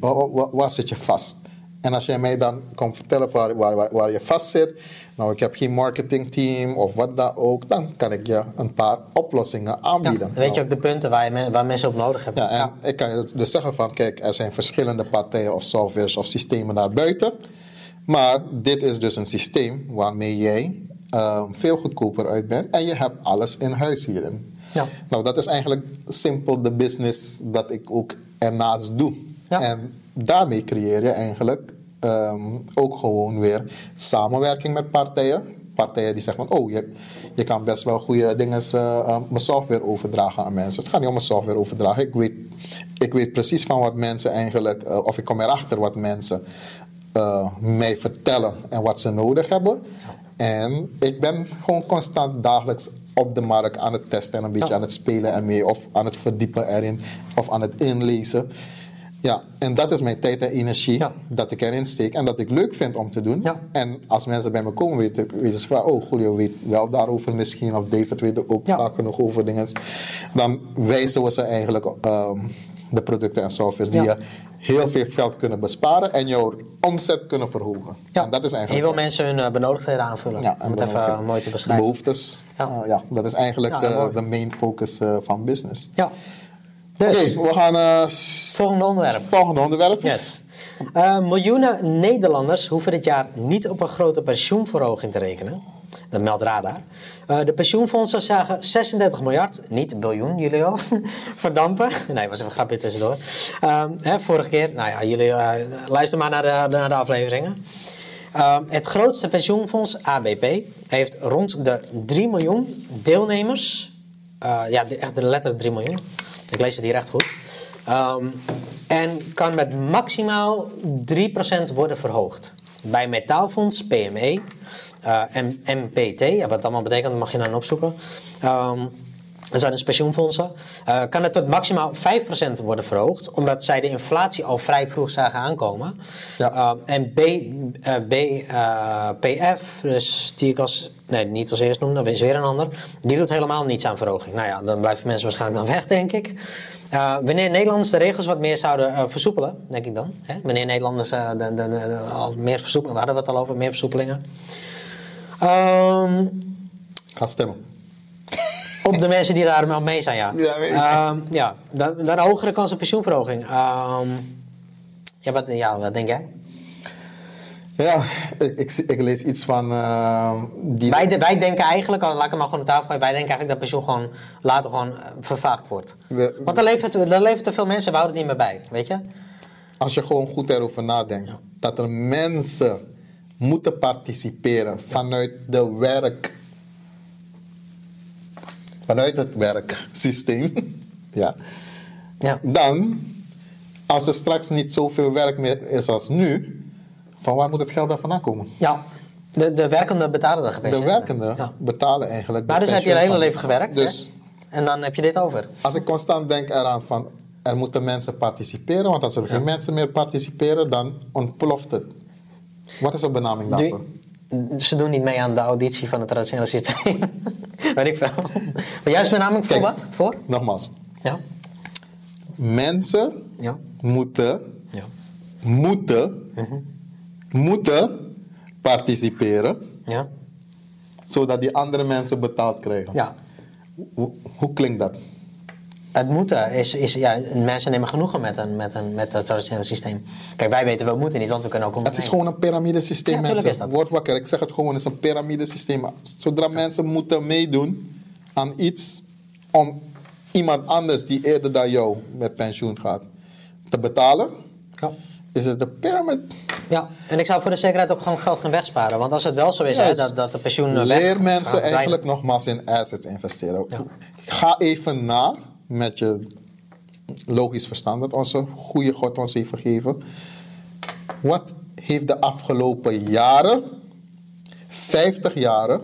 waar, zit je vast? En als jij mij dan komt vertellen waar, waar, je vast zit, nou ik heb geen marketingteam of wat dan ook, dan kan ik je een paar oplossingen Ja, aanbieden. dan weet je Nou, ook de punten waar, je, waar mensen op nodig hebben. ja, en ik kan je dus zeggen van, kijk, er zijn verschillende partijen of softwares of systemen daar buiten. Maar dit is dus een systeem waarmee jij ehm, veel goedkoper uit bent en je hebt alles in huis hierin. Ja. Nou, dat is eigenlijk simpel de business dat ik ook ernaast doe. Ja. En daarmee creëer je eigenlijk ehm, ook gewoon weer samenwerking met partijen. Partijen die zeggen van, oh, je, je kan best wel goede dingen, eh, eh, mijn software overdragen aan mensen. Het gaat niet om mijn software overdragen. Ik weet, ik weet precies van wat mensen eigenlijk, eh, of ik kom erachter wat mensen mij vertellen en wat ze nodig hebben. En ik ben gewoon constant dagelijks op de markt aan het testen en een beetje Ja. aan het spelen ermee of aan het verdiepen erin of aan het inlezen. Ja, en dat is mijn tijd en energie Ja. dat ik erin steek en dat ik leuk vind om te doen. Ja. En als mensen bij me komen, weten, weten ze van, oh, Julio weet wel daarover misschien, of David weet er ook vaak genoeg over dingen. Dan wijzen we ze eigenlijk ehm, de producten en softwares die Ja. je heel veel geld kunnen besparen en jouw omzet kunnen verhogen. Ja. En dat is je eigenlijk... wil mensen hun eh, benodigdheden aanvullen. Ja, om het en even eh, mooi te beschrijven. behoeftes. Ja. Ja. ja, dat is eigenlijk Ja, de, main focus eh, van business. Ja. Oké, Dus, we gaan uh, volgende onderwerp. volgende onderwerp. Yes. Eh, miljoenen Nederlanders hoeven dit jaar niet op een grote pensioenverhoging te rekenen. Dat meldt Radar. Eh, de pensioenfondsen zagen 36 miljard, niet biljoen, Julio, verdampen. Nee, was even een grapje tussendoor. Ehm, hè, vorige keer, nou ja, jullie eh, luister maar naar de, naar de afleveringen. Ehm, het grootste pensioenfonds, ABP, heeft rond de 3 miljoen deelnemers. Eh, ja, de- echt letterlijk 3 miljoen. Ik lees het hier echt goed. Ehm, en kan met maximaal 3% worden verhoogd. Bij Metaalfonds, PME MPT, ja, wat dat allemaal betekent, dat mag je dan opzoeken. Ehm, dat zijn dus pensioenfondsen. eh, kan het tot maximaal 5% worden verhoogd, omdat zij de inflatie al vrij vroeg zagen aankomen. Ja. Eh, en B, eh, B, eh, PF, dus die ik als, nee, niet als eerst noemde, dat is weer een ander, die doet helemaal niets aan verhoging. Nou ja, dan blijven mensen waarschijnlijk dan weg, denk ik. Eh, wanneer Nederlanders de regels wat meer zouden eh, versoepelen, denk ik dan. Hè? Wanneer Nederlanders eh, de, de, de- al meer versoepelen, we hadden het al over, meer versoepelingen. Ehm, Ga stemmen. op de mensen die daar al mee zijn, ja. Ja. Ehm, ja, dan, dan hogere kans op pensioenverhoging. Ehm, ja, wat, ja, wat denk jij? Ja, ik, ik, ik lees iets van die. Wij, de- wij denken eigenlijk, laat ik hem maar gewoon op tafel gooien, wij denken eigenlijk dat pensioen gewoon later gewoon eh, vervaagd wordt. de- Want dan leven, dan leven te veel mensen, we houden het niet meer bij, weet je? als je gewoon goed erover nadenkt, dat er mensen moeten participeren vanuit de werk. Vanuit het werksysteem. ja. Ja. Dan, als er straks niet zoveel werk meer is als nu, van waar moet het geld dan vandaan komen? Ja, de, de werkenden betalen de De Ja. betalen eigenlijk. Maar dus heb je je hele leven gewerkt, Dus hè? En dan heb je dit over. als ik constant denk eraan van er moeten mensen participeren, want als er geen mensen meer participeren, dan ontploft het. Wat is de benaming daarvoor? Ze doen niet mee aan de auditie van het traditionele systeem. Weet ik veel. Maar juist name voor Kijk. wat? Voor? Nogmaals, Ja. mensen Ja. moeten, Ja. moeten, moeten participeren, Ja. zodat die andere mensen betaald krijgen. Ja. Hoe, hoe klinkt dat? Het moeten is, is ja, mensen nemen genoegen met, een, met, een, met het traditionele systeem. Kijk, wij weten we moeten niet, want we kunnen ook Het ondernemen. is gewoon een piramidesysteem, Ja, mensen. is dat. Word wakker, ik zeg het gewoon, het is een piramidesysteem. Zodra mensen moeten meedoen aan iets om iemand anders die eerder dan jou met pensioen gaat te betalen, Ja. is het de pyramid. ja, en ik zou voor de zekerheid ook gewoon geld gaan wegsparen. Want als het wel zo is, hè, dat, dat de pensioen weg Leer mensen eigenlijk nogmaals in assets investeren. Ga even na met je logisch verstand dat onze goede God ons heeft gegeven. Wat heeft de afgelopen jaren, 50 jaren,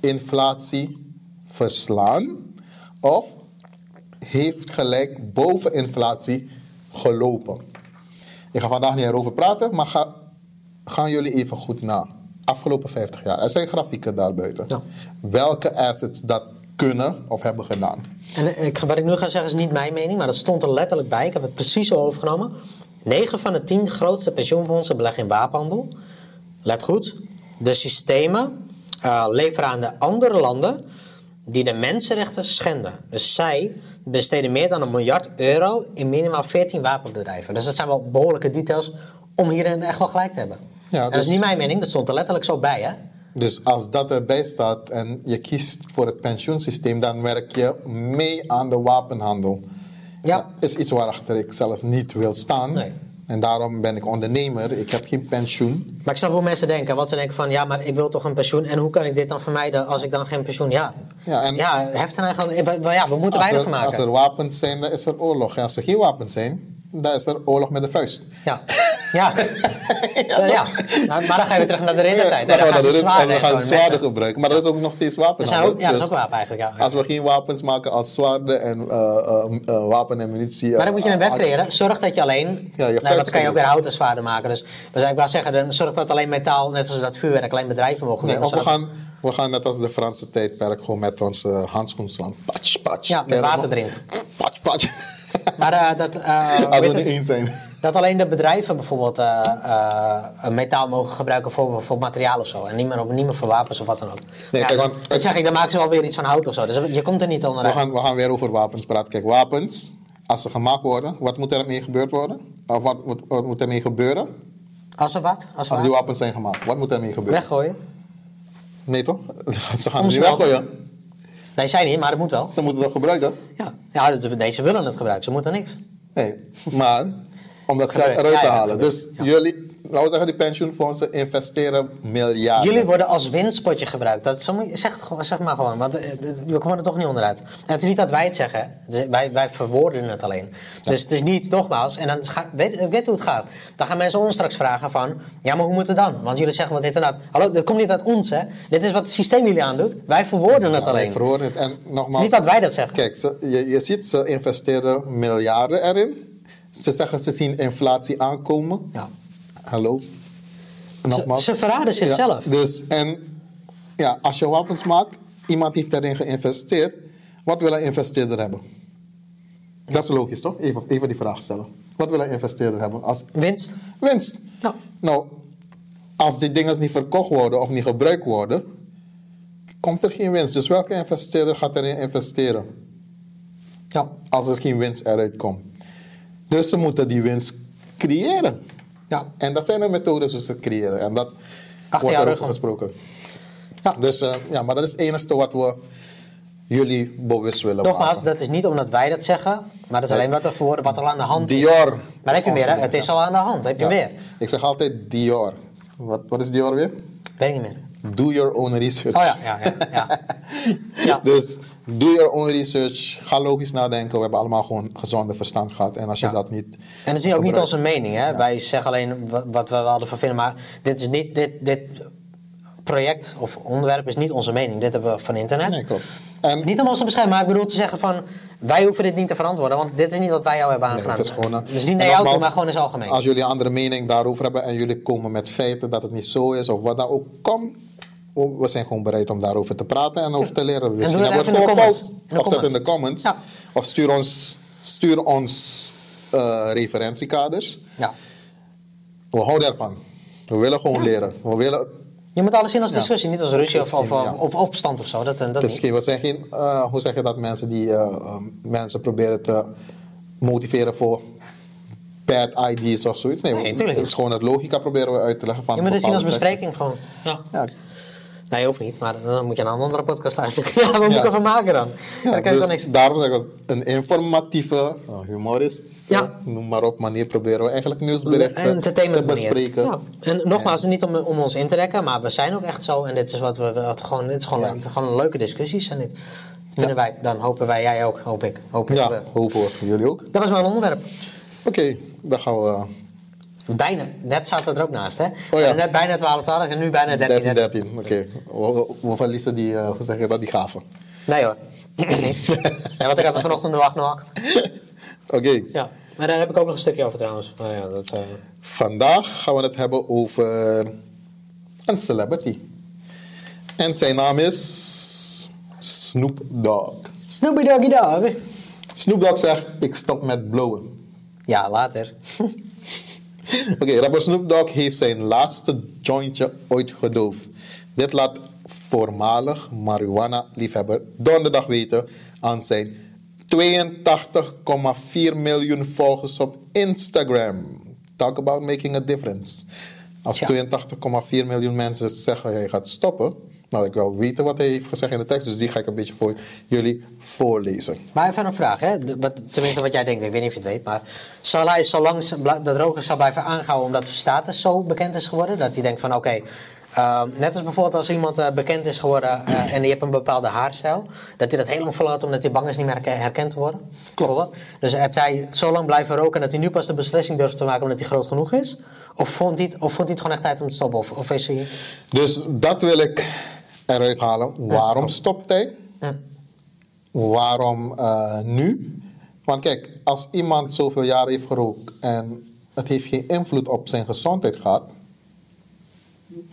inflatie verslaan? Of heeft gelijk boven inflatie gelopen? Ik ga vandaag niet erover praten, maar ga, gaan jullie even goed na. Afgelopen 50 jaar. Er zijn grafieken daarbuiten. Ja. Welke assets dat kunnen of hebben gedaan. En ik, wat ik nu ga zeggen is niet mijn mening, maar dat stond er letterlijk bij. Ik heb het precies zo overgenomen. 9 van de 10 grootste pensioenfondsen beleggen in wapenhandel. Let goed. De systemen eh, leveren aan de andere landen die de mensenrechten schenden. Dus zij besteden meer dan een miljard euro in minimaal 14 wapenbedrijven. Dus dat zijn wel behoorlijke details om hierin echt wel gelijk te hebben. Ja, en dat is dus- niet mijn mening, dat stond er letterlijk zo bij. Hè? Dus als dat erbij staat en je kiest voor het pensioensysteem, dan werk je mee aan de wapenhandel. Ja. Dat is iets waarachter ik zelf niet wil staan. Nee. En daarom ben ik ondernemer. Ik heb geen pensioen. Maar ik snap hoe mensen denken. Want ze denken van, ja, maar ik wil toch een pensioen. En hoe kan ik dit dan vermijden als ik dan geen pensioen... Ja, Ja, en ja heft en eigen... we- Ja, we moeten weinig van maken. als er wapens zijn, dan is er oorlog. En als er geen wapens zijn, dan is er oorlog met de vuist. Ja. Ja. ja. ja. Maar, maar dan ga je weer terug naar de riddertijd. dan gaan ze we zwaarden en gaan ze en zwaarden gebruiken. Maar dat is ook nog steeds Dat wapenhandel. zijn ook, ja, dat is Dus ook wapen eigenlijk, ja. Als we geen wapens maken als zwaarden en eh, eh, eh, wapen en munitie. Maar dan moet je een wet creëren. Zorg dat je alleen... Ja, je nou, dat kan je ook weer houten zwaarden maken. Dus we zijn, ik wou zeggen, dan zorg dat alleen metaal, net zoals dat vuurwerk, alleen bedrijven mogen Nee, doen. we gaan, we gaan net als de Franse tijdperk gewoon met onze handschoen slaan. Patsch, patsch. Ja, met water erin. Patsch, patsch. Maar eh, dat... eh, Als we het eens zijn. Dat alleen de bedrijven bijvoorbeeld eh, metaal mogen gebruiken voor, voor materiaal of zo. En niet meer, op- niet meer voor wapens of wat dan ook. Nee, ja, kijk, want- dat zeg ik, dan maken ze wel weer iets van hout of zo. Dus je komt er niet We onderuit. gaan, we gaan weer over wapens praten. Kijk, wapens, als ze gemaakt worden, wat moet er mee gebeurd worden? Of wat, moet- wat moet er mee gebeuren Als er wat? Als er als die wapens zijn gemaakt? Wat moet er mee gebeuren? Weggooien? Nee toch? Ze gaan niet weggooien. Nee, zij niet, maar dat moet wel. Ze moeten het gebruiken. Ja, ja dat- nee, ze willen het gebruiken. Ze moeten niks. Nee, maar om dat geld eruit te halen. Dus jullie, laten we zeggen, die pensioenfondsen investeren miljarden. Jullie worden als winstpotje gebruikt. Dat, zeg, zeg maar gewoon, want eh, we komen er toch niet onderuit. En het is niet dat wij het zeggen, wij, wij verwoorden het alleen. Dus het is niet, nogmaals, en dan ga, weet, weet hoe het gaat. Dan gaan mensen ons straks vragen van, ja maar hoe moet het dan? Want jullie zeggen wat dit en dat. Hallo, komt niet uit ons hè. Dit is wat het systeem jullie aandoet. Wij verwoorden het Ja, wij alleen. verwoorden het. En Het is nogmaals, niet dat wij dat zeggen. Kijk, ze, je, je ziet, ze investeren miljarden erin. Ze zeggen ze zien inflatie aankomen. Ja. Hallo. Ze, ze verraden zichzelf. Ja, dus, en ja, als je wapens maakt, iemand heeft daarin geïnvesteerd. Wat wil een investeerder hebben? Dat is logisch, toch? Even, even die vraag stellen. Wat wil een investeerder hebben? Als Winst? winst. Nou, Nou, als die dingen niet verkocht worden of niet gebruikt worden, komt er geen winst. Dus welke investeerder gaat erin investeren? ja. als er geen winst eruit komt. Dus ze moeten die winst creëren. Ja. En dat zijn de methodes hoe ze creëren. En dat Achter wordt erover gesproken. Ja. Dus eh, ja, maar dat is het enige wat we jullie bewust willen Nogmaals, maken. dat is niet omdat wij dat zeggen, maar dat is alleen wat er, voor, wat er al aan de hand is. Dior. Maar heb je meer, hè? Het is al aan de hand, heb je Ja. meer. Ik zeg altijd Dior. Wat, wat is Dior weer? Weet ik niet meer. Do your own research. Oh ja, ja, ja. ja. ja. Dus do your own research. Ga logisch nadenken. We hebben allemaal gewoon gezonde verstand gehad. En als je Ja. dat niet. En het is niet- ook niet onze mening, hè? Wij zeggen alleen wat, we wel van vinden, maar dit is niet, dit, dit project of onderwerp is niet onze mening. Dit hebben we van internet. Nee, klopt. En Niet om ons te beschermen, maar ik bedoel te zeggen van, wij hoeven dit niet te verantwoorden, want dit is niet wat wij jou hebben Nee, aangedaan. het is gewoon een- dus niet naar jou toe, maar gewoon in het algemeen. Als jullie een andere mening daarover hebben en jullie komen met feiten dat het niet zo is of wat dan ook, kom. We zijn gewoon bereid om daarover te praten en over te leren. Misschien hebben we in het gewoon fout. Of zet in de comments. Ja. Of stuur ons, stuur ons eh, referentiekaders. Ja. We houden ervan. We willen gewoon Ja. leren. We willen Je moet alles zien als discussie, niet als ruzie of, of, of opstand of zo. Dat, dat Het is niet. we zijn geen, eh, hoe zeg je dat, mensen die eh, eh, mensen proberen te motiveren voor bad ideas of zoiets. Nee, het is gewoon het logica proberen we uit te leggen van Je moet het zien als bespreking gewoon. Ja. Ja, Nee, hoeft niet, maar dan moet je naar een andere podcast luisteren. Ja, wat moet ik ervan maken dan? Ja, dan kan ik dus niks. daarom zeg ik, een informatieve, uh, humoristische, Ja. noem maar op, manier proberen we eigenlijk nieuwsberichten te bespreken. Ja. En nogmaals, niet om, om ons in te rekken, maar we zijn ook echt zo. En dit is wat we wat gewoon, dit is gewoon, leuk. Gewoon leuke discussies. En dit vinden wij, dan hopen wij, jij ook, hoop ik. Hoop ik Ja, we- hopen we. Jullie ook. Dat was mijn onderwerp. Oké, dan gaan we Bijna, net zaten we er ook naast, hè? Oh ja. Net bijna 12, 12 en nu bijna 13. 13, 13. Oké, we, we- we verliezen die, eh, hoe zeg je dat, die gaven. Nee hoor, ik niet. Ja, want ik had het vanochtend 0808. Oké, Ja, maar daar heb ik ook nog een stukje over trouwens. Maar ja, dat, eh, vandaag gaan we het hebben over een celebrity. En zijn naam is Snoop Dogg. Snoopy Doggy Dog. Snoop Dogg zegt, ik stop met blowen. Ja, later. Oké, rapper Snoop Dogg heeft zijn laatste jointje ooit gedoofd. Dit laat voormalig marijuana-liefhebber donderdag weten aan zijn 82,4 miljoen volgers op Instagram. Talk about making a difference. Als Ja. 82,4 miljoen mensen zeggen hij gaat stoppen. Nou, ik wil weten wat hij heeft gezegd in de tekst, dus die ga ik een beetje voor jullie voorlezen. Maar even een vraag, hè? De- wat, tenminste wat jij denkt, ik weet niet of je het weet, maar zal hij zolang dat roken zal blijven aanhouden omdat zijn status zo bekend is geworden, dat hij denkt van oké, eh, net als bijvoorbeeld als iemand eh, bekend is geworden eh, en die heeft een bepaalde haarstijl, dat hij dat heel lang volhoudt omdat hij bang is niet meer herken- herkend te worden? Klopt. Dus heeft hij zo lang blijven roken dat hij nu pas de beslissing durft te maken omdat hij groot genoeg is? Of vond hij het, of vond hij het gewoon echt tijd om te stoppen? Of, of is hij... Dus dat wil ik eruit halen. Waarom stopt hij? Ja. Waarom eh, nu? Want kijk, als iemand zoveel jaren heeft gerookt en het heeft geen invloed op zijn gezondheid gehad,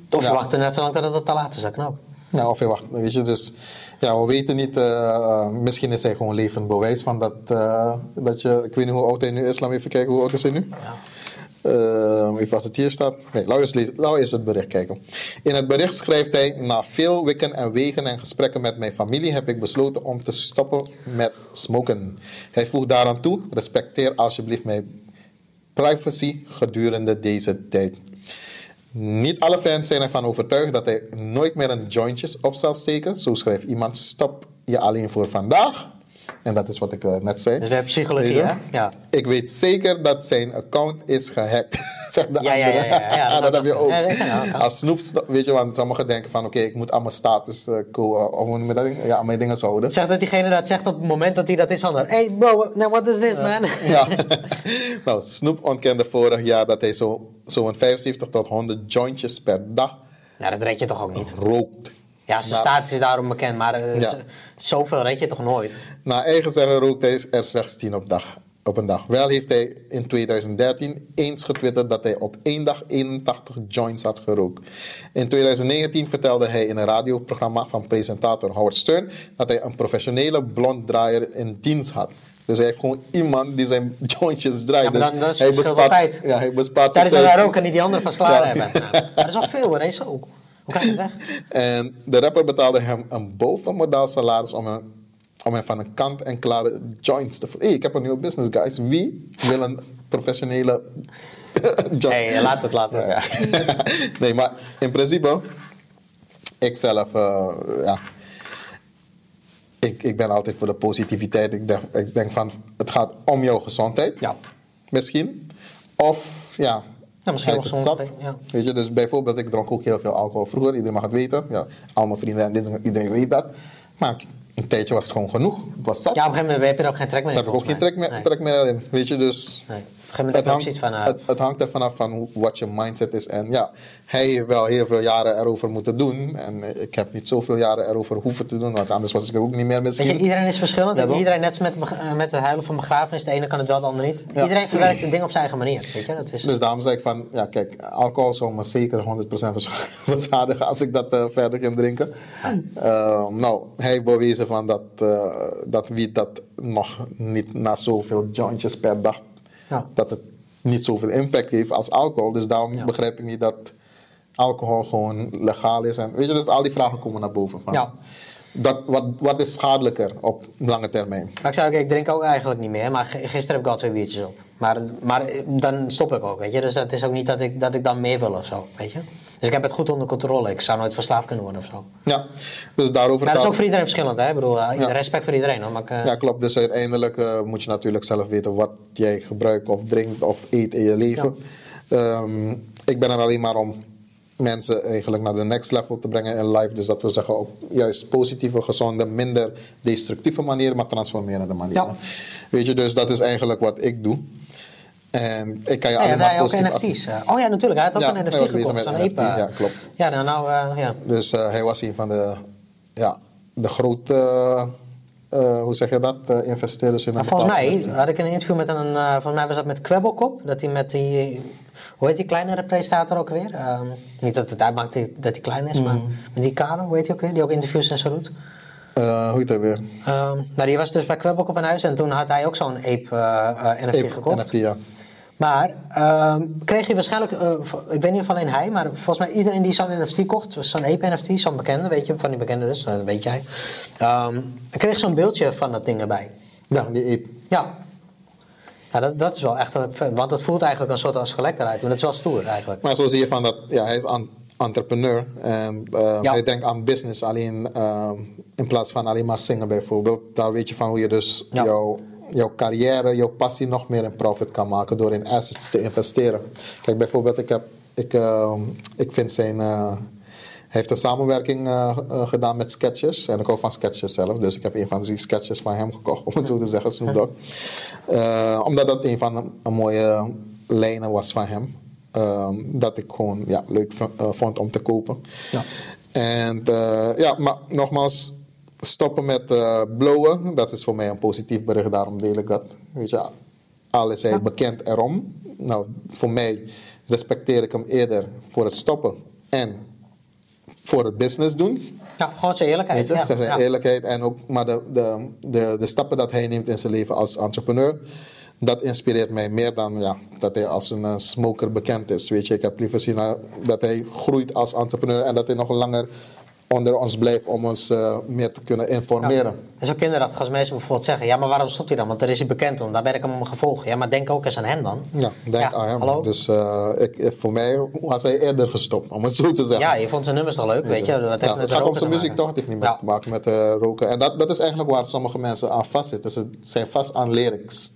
Of Ja. je wacht er net zo lang tot het te laat is, dat kan ook. nou, of je wacht, weet je, dus ja, we weten niet, eh, eh, misschien is hij gewoon levend bewijs van dat, dat je, ik weet niet hoe oud hij nu is, laat me even kijken, hoe oud is hij nu? Ja. Eh, even als het hier staat. Nee, eens het bericht kijken. In het bericht schrijft hij: Na veel wikken en wegen en gesprekken met mijn familie heb ik besloten om te stoppen met smoken. Hij voegt daaraan toe: respecteer alsjeblieft mijn privacy gedurende deze tijd. Niet alle fans zijn ervan overtuigd dat hij nooit meer een jointjes op zal steken. Zo schrijft iemand: Stop je alleen voor vandaag. En dat is wat ik eh, net zei. Dus we hebben psychologie, hè? Ja. Ik weet zeker dat zijn account is gehackt. Zegt de Ja, ja, andere. ja, ja, ja, dat dat is heb je ook-. Als Snoep, weet je, want sommigen denken van oké, ik moet aan mijn status eh, eh, of hoe noem je dat? Ja, aan mijn dingen zo houden. Zeg dat diegene dat zegt op het moment dat hij dat is van Hey bro, now what is this man? Ja. nou, Snoep ontkende vorig jaar dat hij zo- zo'n 75 tot 100 jointjes per dag Ja, dat red je toch ook niet? rookt. Ja, zijn Nou. status is daarom bekend, maar Ja. z- zoveel red je toch nooit? Na eigen zeggen rookt hij er slechts 10 op, dag, op een dag. Wel heeft hij in 2013 eens getwitterd dat hij op één dag 81 joints had gerookt. In 2019 vertelde hij in een radioprogramma van presentator Howard Stern dat hij een professionele blonddraaier in dienst had. Dus hij heeft gewoon iemand die zijn jointjes draait. Ja, maar Dus dan- dat is hij verschil van tijd. Ja, hij bespaart Tijdens zijn tijd. hij roken niet die andere van Ja. hebben. Nou, maar dat is wel veel hoor, hè? Zo. Hoe het weg? En de rapper betaalde hem een bovenmodaal salaris om hem, om hem van een kant-en-klare joints te... Hey, ik heb een nieuwe business, guys. Wie wil een professionele joint? Nee, laat het, laat het. Ja, ja. nee, maar in principe, ik zelf, eh, ja, ik, ik ben altijd voor de positiviteit. Ik denk, ik denk van, het gaat om jouw gezondheid. Ja. Misschien. Of, ja, Ja, misschien wel het zat. ja. Weet je, dus bijvoorbeeld, ik dronk ook heel veel alcohol vroeger. Iedereen mag het weten. Ja, al mijn vrienden en iedereen, weet dat. Maar een tijdje was het gewoon genoeg. Ik was zat. Ja, op een gegeven moment heb je er ook geen trek meer in. Daar heb ik ook geen trek meer, trek meer in. Weet je, dus... Nee. Gegeven moment ook zoiets van... eh, het, het hangt er vanaf van wat je mindset is. En ja, hij heeft wel heel veel jaren erover moeten doen. En ik heb niet zoveel jaren erover hoeven te doen. Want anders was ik ook niet meer Weet je, misschien. iedereen is verschillend. Ja, iedereen, net als met, eh, met het huilen van begrafenis, de ene kan het wel, de ander niet. Ja. Iedereen verwerkt het ding op zijn eigen manier. Weet je, dat is... Dus daarom zei ik van, ja kijk, alcohol zou me zeker 100% verscha- verzadigen als ik dat eh, verder ging drinken. Eh, nou, hij heeft bewezen van dat, dat wie dat nog niet na zoveel jointjes per dag, Ja. dat het niet zoveel impact heeft als alcohol. Dus daarom Ja. begrijp ik niet dat alcohol gewoon legaal is. En, weet je, dus al die vragen komen naar boven. Van, Ja. Dat, wat, wat is schadelijker op lange termijn? Maar ik ook, ik drink ook eigenlijk niet meer. Maar gisteren heb ik al twee biertjes op. Maar, maar eh, dan stop ik ook, weet je. Dus het is ook niet dat ik, dat ik dan meer wil of zo, weet je. Dus ik heb het goed onder controle. Ik zou nooit verslaafd kunnen worden of zo. Ja, dus daarover Ja, dat is ook voor iedereen verschillend, hè. Ik bedoel, eh, Ja. respect voor iedereen, hoor. Maar ik, eh, Ja, klopt. Dus uiteindelijk moet je natuurlijk zelf weten wat jij gebruikt of drinkt of eet in je leven. Ehm, ik ben er alleen maar om mensen eigenlijk naar de next level te brengen in life. Dus dat we zeggen op juist positieve, gezonde, minder destructieve manieren, maar transformerende manieren. Ja. Weet je, dus dat is eigenlijk wat ik doe. En ik kan je Ja, jij maar ook. NFT's. eh. oh ja, natuurlijk. Hij had ook Ja, een NFT gekocht, zo'n NFT, ja, klopt. Ja, nou, nou ja. Dus eh, hij was een van de, ja, de grote, eh, hoe zeg je dat, eh, investeerders in Maar een volgens mij had ik een interview met een, eh, volgens mij was dat met Kwebbelkop, dat hij met die, hoe heet die kleinere presentator ook weer? Ehm, niet dat het uitmaakt dat hij klein is, maar met die kale, hoe heet hij ook weer? Die ook interviews en zo doet. Hoe heet dat weer? Ehm, nou, die was dus bij Kwebbelkop in huis en toen had hij ook zo'n Ape NFT gekocht. NFT, ja. Maar ehm, kreeg je waarschijnlijk, eh, ik weet niet of alleen hij, maar volgens mij iedereen die zo'n NFT kocht, zo'n Ape NFT, zo'n bekende, weet je, van die bekende dus, dat weet jij, ehm, kreeg zo'n beeldje van dat ding erbij. Ja, die ape. Ja. Ja, dat, dat is wel echt, want het voelt eigenlijk een soort als gelekt eruit, maar dat is wel stoer eigenlijk. Maar zo zie je van dat, ja, hij is entrepreneur en eh, Ja. hij denkt aan business alleen ehm, in plaats van alleen maar zingen bijvoorbeeld. Daar weet je van hoe je dus Ja. jouw, jouw carrière, jouw passie nog meer in profit kan maken door in assets te investeren. Kijk, bijvoorbeeld, ik, heb, ik, ehm, ik vind zijn. eh, hij heeft een samenwerking eh, eh, gedaan met Sketchers. En ik hou van Sketchers zelf. Dus ik heb een van die sketches van hem gekocht, om het zo te zeggen, Snoop Dogg. Eh, omdat dat een van de een mooie lijnen was van hem. Ehm, dat ik gewoon ja, leuk eh, vond om te kopen. Ja. En eh, ja, maar nogmaals, stoppen met eh, blowen, dat is voor mij een positief bericht, daarom deel ik dat. Weet je, al is hij bekend erom. Nou, voor mij respecteer ik hem eerder voor het stoppen en voor het business doen. Ja, gewoon zijn eerlijkheid. Ja. zijn ja. eerlijkheid en ook, maar de, de, de, de stappen dat hij neemt in zijn leven als entrepreneur, dat inspireert mij meer dan ja, dat hij als een eh, smoker bekend is. Weet je, ik heb liever zien eh, dat hij groeit als entrepreneur en dat hij nog langer onder ons blijft om ons eh, meer te kunnen informeren. En zo kinderachtig als mensen bijvoorbeeld zeggen, ja, maar waarom stopt hij dan? Want er is hij bekend om, daar ben ik hem om gevolgd. Ja, maar denk ook eens aan hem dan. Ja, denk Ja, aan hem. hallo? Dus eh, ik, voor mij was hij eerder gestopt, om het zo te zeggen. Ja, je vond zijn nummers toch leuk, weet je? Wat heeft Ja, het gaat om zijn muziek toch? Niet meer te maken met eh, roken. En dat, dat is eigenlijk waar sommige mensen aan vastzitten. Ze zijn vast aan lyrics.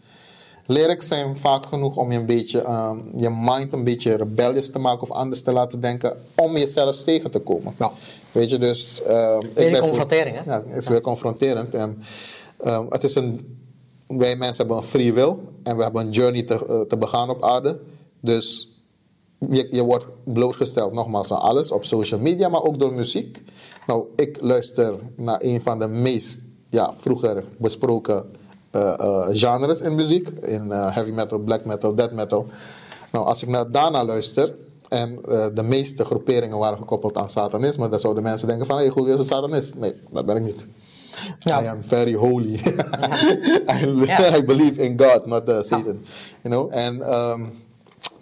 Lyrics zijn vaak genoeg om je een beetje, ehm, je mind een beetje rebellious te maken of anders te laten denken om jezelf tegen te komen. Ja. Weet je, dus... ehm, ik ben- confrontering, hè? Ja, het is weer confronterend. En ehm, het is een... Wij mensen hebben een free will en we hebben een journey te, eh, te begaan op aarde. Dus je, je wordt blootgesteld nogmaals aan alles op social media, maar ook door muziek. Nou, ik luister naar een van de meest ja, vroeger besproken genres in muziek. In eh, heavy metal, black metal, death metal. Nou, als ik naar daarna luister en eh, de meeste groeperingen waren gekoppeld aan satanisme, dan zouden mensen denken van, hey, Julio is een satanist. Nee, dat ben ik niet. Ja. I am very holy. I. I believe in God, not uh, Satan. You know? En ehm,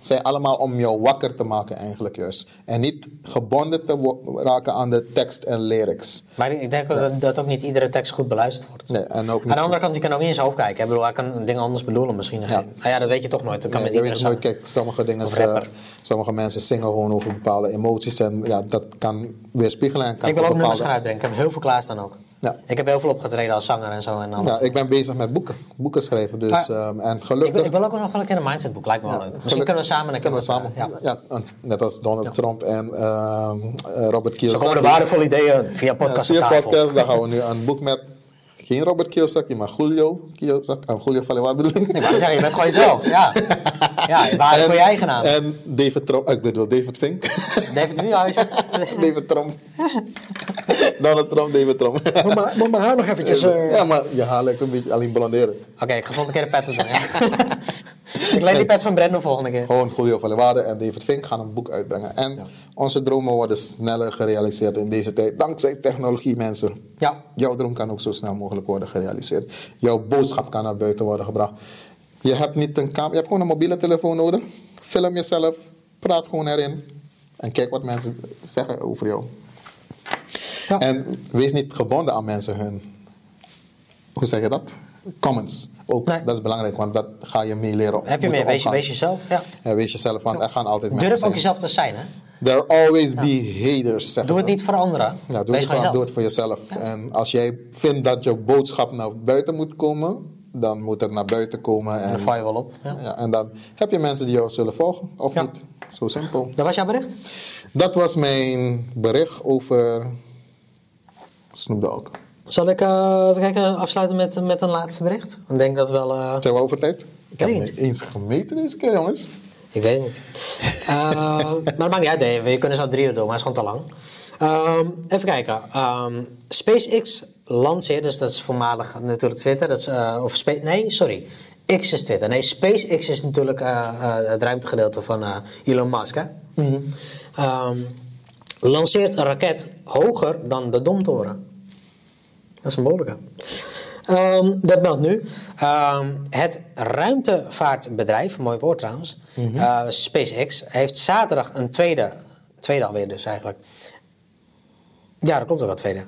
zijn allemaal om jou wakker te maken eigenlijk juist. En niet gebonden te raken aan de tekst en lyrics. Maar ik denk ook dat, dat ook niet iedere tekst goed beluisterd wordt. Nee, en ook Aan niet... de andere kant, je kan ook niet zijn hoofd kijken. Ik bedoel, hij kan dingen anders bedoelen misschien. Ja. Nou ja, dat weet je toch nooit. Dat kan Nee, met je weet iedere nooit, kijk, sommige dingen, eh, sommige mensen zingen gewoon over bepaalde emoties en ja, dat kan weerspiegelen en kan Ik wil ook nummers gaan uitbrengen. Ik heb heel veel klaarstaan ook. Ja. Ik heb heel veel opgetreden als zanger en zo. En. Ja, ik ben bezig met boeken, boeken schrijven, dus ehm, en ik, gelukkig... wil, ik wil ook nog wel een keer een mindsetboek. Lijkt me wel Ja, leuk. Misschien geluk- kunnen we samen een keer kunnen we samen, ja. net als Donald Trump en ehm, eh, Robert Zo Kiyosaki. komen de waardevolle ideeën via podcast via podcast, dan gaan we nu een boek met geen Robert Kiyosaki, maar Julio Kiyosaki. Uh, Julio Valewar bedoel ik. Ik wou zeggen, je bent gewoon jezelf. Ja, ja waarde voor je eigen naam. En David Trump, ik bedoel David Fink. David Nieuwhuizen. David Trump. Donald Trump, David Trump. Moet maar, maar haar nog eventjes... eh, Ja, maar je haar lijkt een beetje alleen blonderen. Oké, ik ga volgende keer een pet doen. Ja. ik leen die pet van Brandon volgende keer. Gewoon Julio Valewar en David Fink gaan een boek uitbrengen. En onze dromen worden sneller gerealiseerd in deze tijd. Dankzij technologie, mensen. Ja, Jouw droom kan ook zo snel mogelijk worden gerealiseerd. Jouw boodschap kan naar buiten worden gebracht. Je hebt niet een camera, je hebt gewoon een mobiele telefoon nodig. Film jezelf, praat gewoon erin. En kijk wat mensen zeggen over jou. Ja. En wees niet gebonden aan mensen hun, hoe zeg je dat? Comments. Ook, Nee. dat is belangrijk, want dat ga je mee leren. Heb je meer, wees, jezelf. Ja. Ja, wees jezelf, want er gaan altijd mensen Durf ook jezelf te zijn, hè? There always be haters, Doe het niet voor anderen. Ja, doe het, gewoon voor, doe het voor jezelf. En als jij vindt dat je boodschap naar buiten moet komen, dan moet het naar buiten komen. En, Dan val je wel op. Ja. ja, en dan heb je mensen die jou zullen volgen, of Ja. niet. Zo simpel. Dat was jouw bericht? Dat was mijn bericht over Snoop Dogg. Zal ik eh, even kijken, afsluiten met, met een laatste bericht? Ik denk dat wel... eh, Zijn we over tijd? Ik heb niet eens gemeten deze keer, jongens. Ik weet het niet. Eh, maar het maakt niet uit, hè. we kunnen zo drie uur doen, maar het is gewoon te lang. Ehm, even kijken. Ehm, SpaceX lanceert, dus dat is voormalig natuurlijk Twitter. Dat is, eh, of Spa- nee, sorry. X is Twitter. Nee, SpaceX is natuurlijk eh, eh, het ruimtegedeelte van eh, Elon Musk. Hè? Ehm, lanceert een raket hoger dan de Domtoren. Dat is een mogelijke. Ehm, dat meldt nu. Ehm, het ruimtevaartbedrijf, mooi woord trouwens, eh, SpaceX, heeft zaterdag een tweede, tweede alweer dus eigenlijk. Ja, dat klopt ook wel, tweede.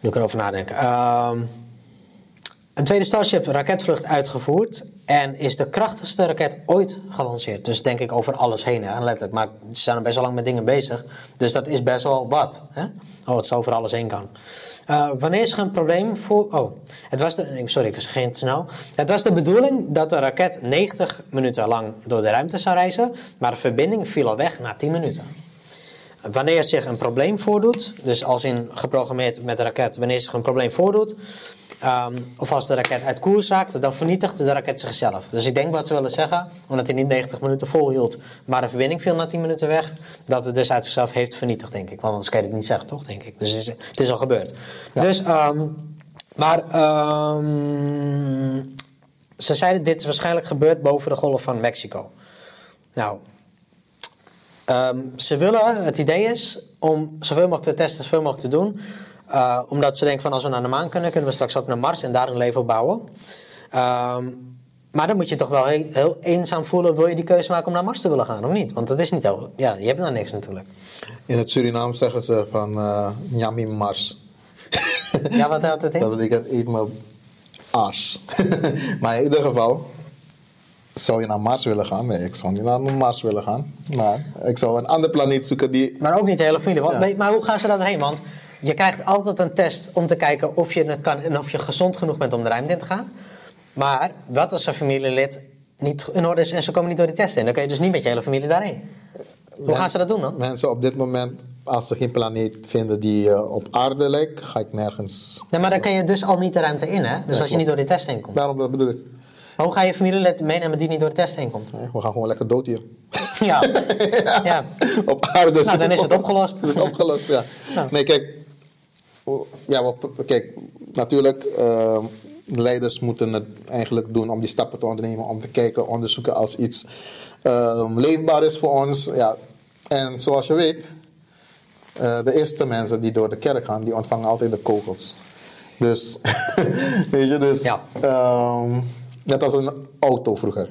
Nu ik erover nadenken. Ehm, een tweede Starship raketvlucht uitgevoerd en is de krachtigste raket ooit gelanceerd. Dus denk ik over alles heen, hè, letterlijk. Maar ze zijn best wel lang met dingen bezig. Dus dat is best wel wat. Hè? Oh, het zo over alles heen kan. Eh, wanneer er een probleem voor... Oh, het was de... Sorry, ik ging te snel. Het was de bedoeling dat de raket 90 minuten lang door de ruimte zou reizen. Maar de verbinding viel al weg na 10 minuten. Wanneer zich een probleem voordoet, dus als in geprogrammeerd met de raket, wanneer zich een probleem voordoet, ehm, of als de raket uit koers raakt, dan vernietigt de raket zichzelf. Dus ik denk wat ze willen zeggen, omdat hij niet 90 minuten volhield, maar de verbinding viel na 10 minuten weg, dat het dus uit zichzelf heeft vernietigd, denk ik. Want anders kan je het niet zeggen, toch, denk ik. Dus het is, het is al gebeurd. Dus, ehm, maar ehm, ze zeiden dit is waarschijnlijk gebeurd boven de golf van Mexico. Nou, ze willen, het idee is om zoveel mogelijk te testen, zoveel mogelijk te doen. Eh, omdat ze denken van als we naar de maan kunnen, kunnen we straks ook naar Mars en daar een leven opbouwen. Ehm, maar dan moet je toch wel heel, heel eenzaam voelen, wil je die keuze maken om naar Mars te willen gaan of niet? Want dat is niet heel, ja, je hebt daar niks natuurlijk. In het Surinaam zeggen ze van uh, Nyami Mars. Ja, wat houdt het in? Dat betekent eet me aas. maar in ieder geval, zou je naar Mars willen gaan? Nee, ik zou niet naar Mars willen gaan. Maar ik zou een andere planeet zoeken die... Maar ook niet de hele Ja. weet- Maar hoe gaan ze daarheen? Want je krijgt altijd een test om te kijken of je het kan en of je gezond genoeg bent om de ruimte in te gaan. Maar wat als een familielid niet in orde is en ze komen niet door die test in? Dan kun je dus niet met je hele familie daarheen. Hoe gaan ze dat doen dan? Mensen op dit moment, als ze geen planeet vinden die eh, op aarde lijkt, ga ik nergens. Nee, maar dan kan je dus al niet de ruimte in, hè? Dus als je niet door die test heen komt. Daarom dat bedoel ik. Maar hoe ga je familielid meenemen die niet door de test heen komt? Nee, We gaan gewoon lekker dood hier. Ja. ja. op aarde. Nou, dan is het opgelost. Het is opgelost, ja. Ja. Nee, kijk. Ja, we- kijk, natuurlijk, ehm, leiders moeten het eigenlijk doen om die stappen te ondernemen, om te kijken, onderzoeken als iets ehm, leefbaar is voor ons. Ja. En zoals je weet, eh, de eerste mensen die door de kerk gaan, die ontvangen altijd de kogels. Dus, weet je, dus, Ja. ehm, net als een auto vroeger.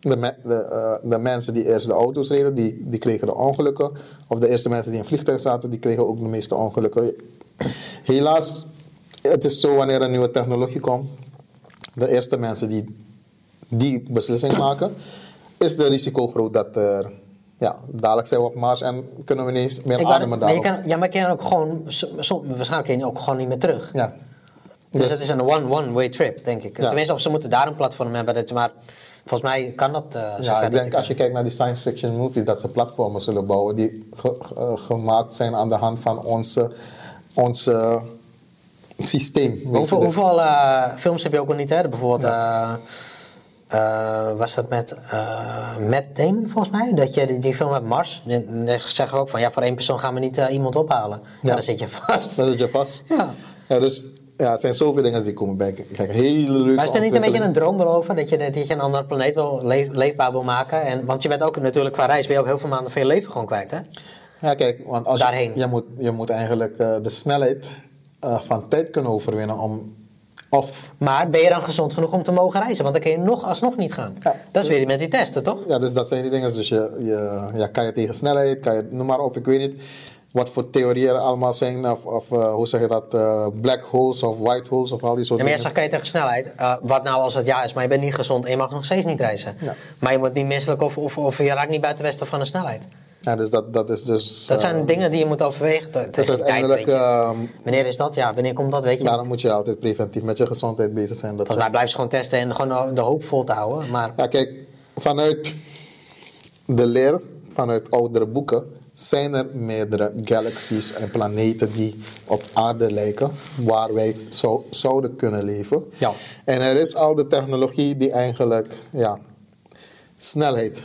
De, me- de, eh, de mensen die eerst de auto's reden, die, die kregen de ongelukken. Of de eerste mensen die in een vliegtuig zaten, die kregen ook de meeste ongelukken. Helaas, het is zo wanneer een nieuwe technologie komt. De eerste mensen die die beslissing maken, is de risico groot dat er, ja, dadelijk zijn we op Mars en kunnen we ineens meer Ik ademen kan, ja, maar je kan ook gewoon, waarschijnlijk je ook gewoon niet meer terug. Ja. Dus het is een one- one-way trip, denk ik. Ja. Tenminste, of ze moeten daar een platform hebben, dat, maar volgens mij kan dat eh Ja, ik denk als je kijkt naar die science fiction movies, dat ze platformen zullen bouwen die ge- ge- gemaakt zijn aan de hand van onze, onze systeem. weet je. Hoeveel, hoeveel eh, films heb je ook al niet, hè? Bijvoorbeeld, eh, eh, was dat met eh Matt Damon, volgens mij? Dat je die, die film met Mars, dan zeggen we ook van, ja, voor één persoon gaan we niet eh, iemand ophalen. Ja. Ja. dan zit je vast. Dan zit je vast. Ja. Ja, dus ja, zijn zoveel dingen die komen bij kijken. Hele leuke Maar is er niet een beetje een droom beloven dat je, dat je een andere planeet wil leef- leefbaar wil maken? En, want je bent ook natuurlijk qua reis, ben je ook heel veel maanden van je leven gewoon kwijt, hè? Ja, kijk, want als Daarheen. Je, je, moet, je moet eigenlijk eh, de snelheid eh, van tijd kunnen overwinnen om Of, Maar ben je dan gezond genoeg om te mogen reizen? Want dan kun je nog alsnog niet gaan. Ja. Dat is weer met die testen, toch? ja, dus dat zijn die dingen. Dus je, je, ja, kan je tegen snelheid, kan je, noem maar op, ik weet niet wat voor theorieën er allemaal zijn. Of, of eh, hoe zeg je dat, black holes of white holes of al die soort Ja, maar dingen. zegt kan je tegen snelheid. wat nou als het ja is, maar je bent niet gezond en je mag nog steeds niet reizen. Ja. Maar je wordt niet misselijk of, of, of je raakt niet buiten westen van de snelheid. Ja, dus dat, dat is dus... Dat zijn dingen die je moet overwegen. Te- dus Tegen uiteindelijk, je. ehm, Wanneer is dat? Ja, wanneer komt dat? Weet je. daarom moet je altijd preventief met je gezondheid bezig zijn. Dat Volgens mij blijven ze gewoon testen en gewoon de hoop vol te houden. Maar Ja, kijk, vanuit de leer, vanuit oudere boeken, zijn er meerdere galaxies en planeten die op aarde lijken, waar wij zo, zouden kunnen leven. Ja. En er is al de technologie die eigenlijk ja, snelheid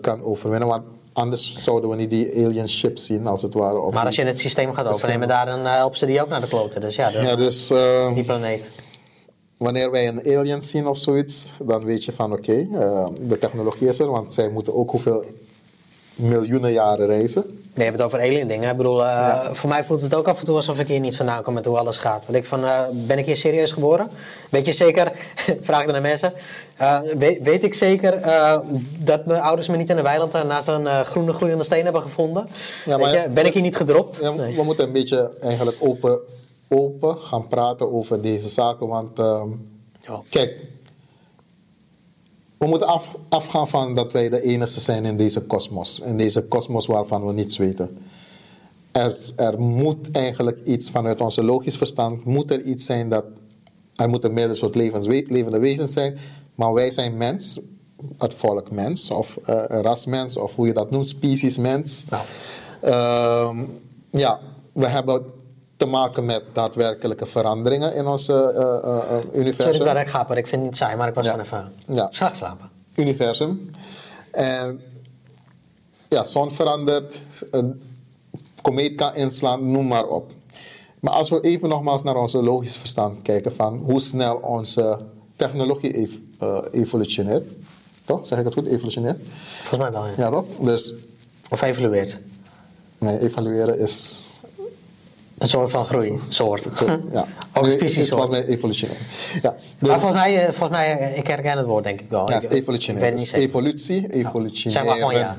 kan overwinnen, want anders zouden we niet die alien ships zien, als het ware. Of Maar als je het systeem gaat overnemen daar, dan eh, helpen ze die ook naar de kloten. Dus ja, de- ja, dus eh, die planeet. wanneer wij een alien zien of zoiets, dan weet je van oké, eh, de technologie is er, want zij moeten ook hoeveel miljoenen jaren reizen. Nee, je hebt het over alien dingen. Ik bedoel, eh, voor mij voelt het ook af en toe alsof ik hier niet vandaan kom met hoe alles gaat. Want ik van, eh, ben ik hier serieus geboren? Weet je zeker, vraag ik dan aan mensen, eh, weet, weet ik zeker dat mijn ouders me niet in een weiland naast een groene groeiende steen hebben gevonden? Ja, Weet maar- je, ben ik hier niet gedropt? Ja, Nee. We moeten een beetje eigenlijk open, open gaan praten over deze zaken, want ehm, Ja. kijk, we moeten af, afgaan van dat wij de enige zijn in deze kosmos, in deze kosmos waarvan we niets weten. Er, er moet eigenlijk iets vanuit onze logisch verstand, moet er iets zijn dat, er moeten meerdere soort levens, levende wezens zijn, maar wij zijn mens, het volk mens, of eh rasmens, of hoe je dat noemt, species mens. Nou. Ehm, ja, we hebben te maken met daadwerkelijke veranderingen in onze eh, eh, Sorry universum. dat ik ga, maar ik vind het niet saai, maar ik was Ja. gewoon even Ja. slecht slapen. universum. En ja, zon verandert, een komeet kan inslaan, noem maar op. Maar als we even nogmaals naar onze logisch verstand kijken van hoe snel onze technologie ev- evolutioneert. Toch? Zeg ik het goed? Evolutioneert? Volgens mij wel, ja. Ja, toch? Dus Of evolueert. nee, evalueren is Een soort van groei. Soort. Ja. Ook species volgens mij evolutionair. Ja, Maar dus, volgens mij, eh, volgens mij, eh, ik herken het woord denk ik wel. ja, het is evolutionair. evolutie, evolutionair. Zeg maar gewoon ja.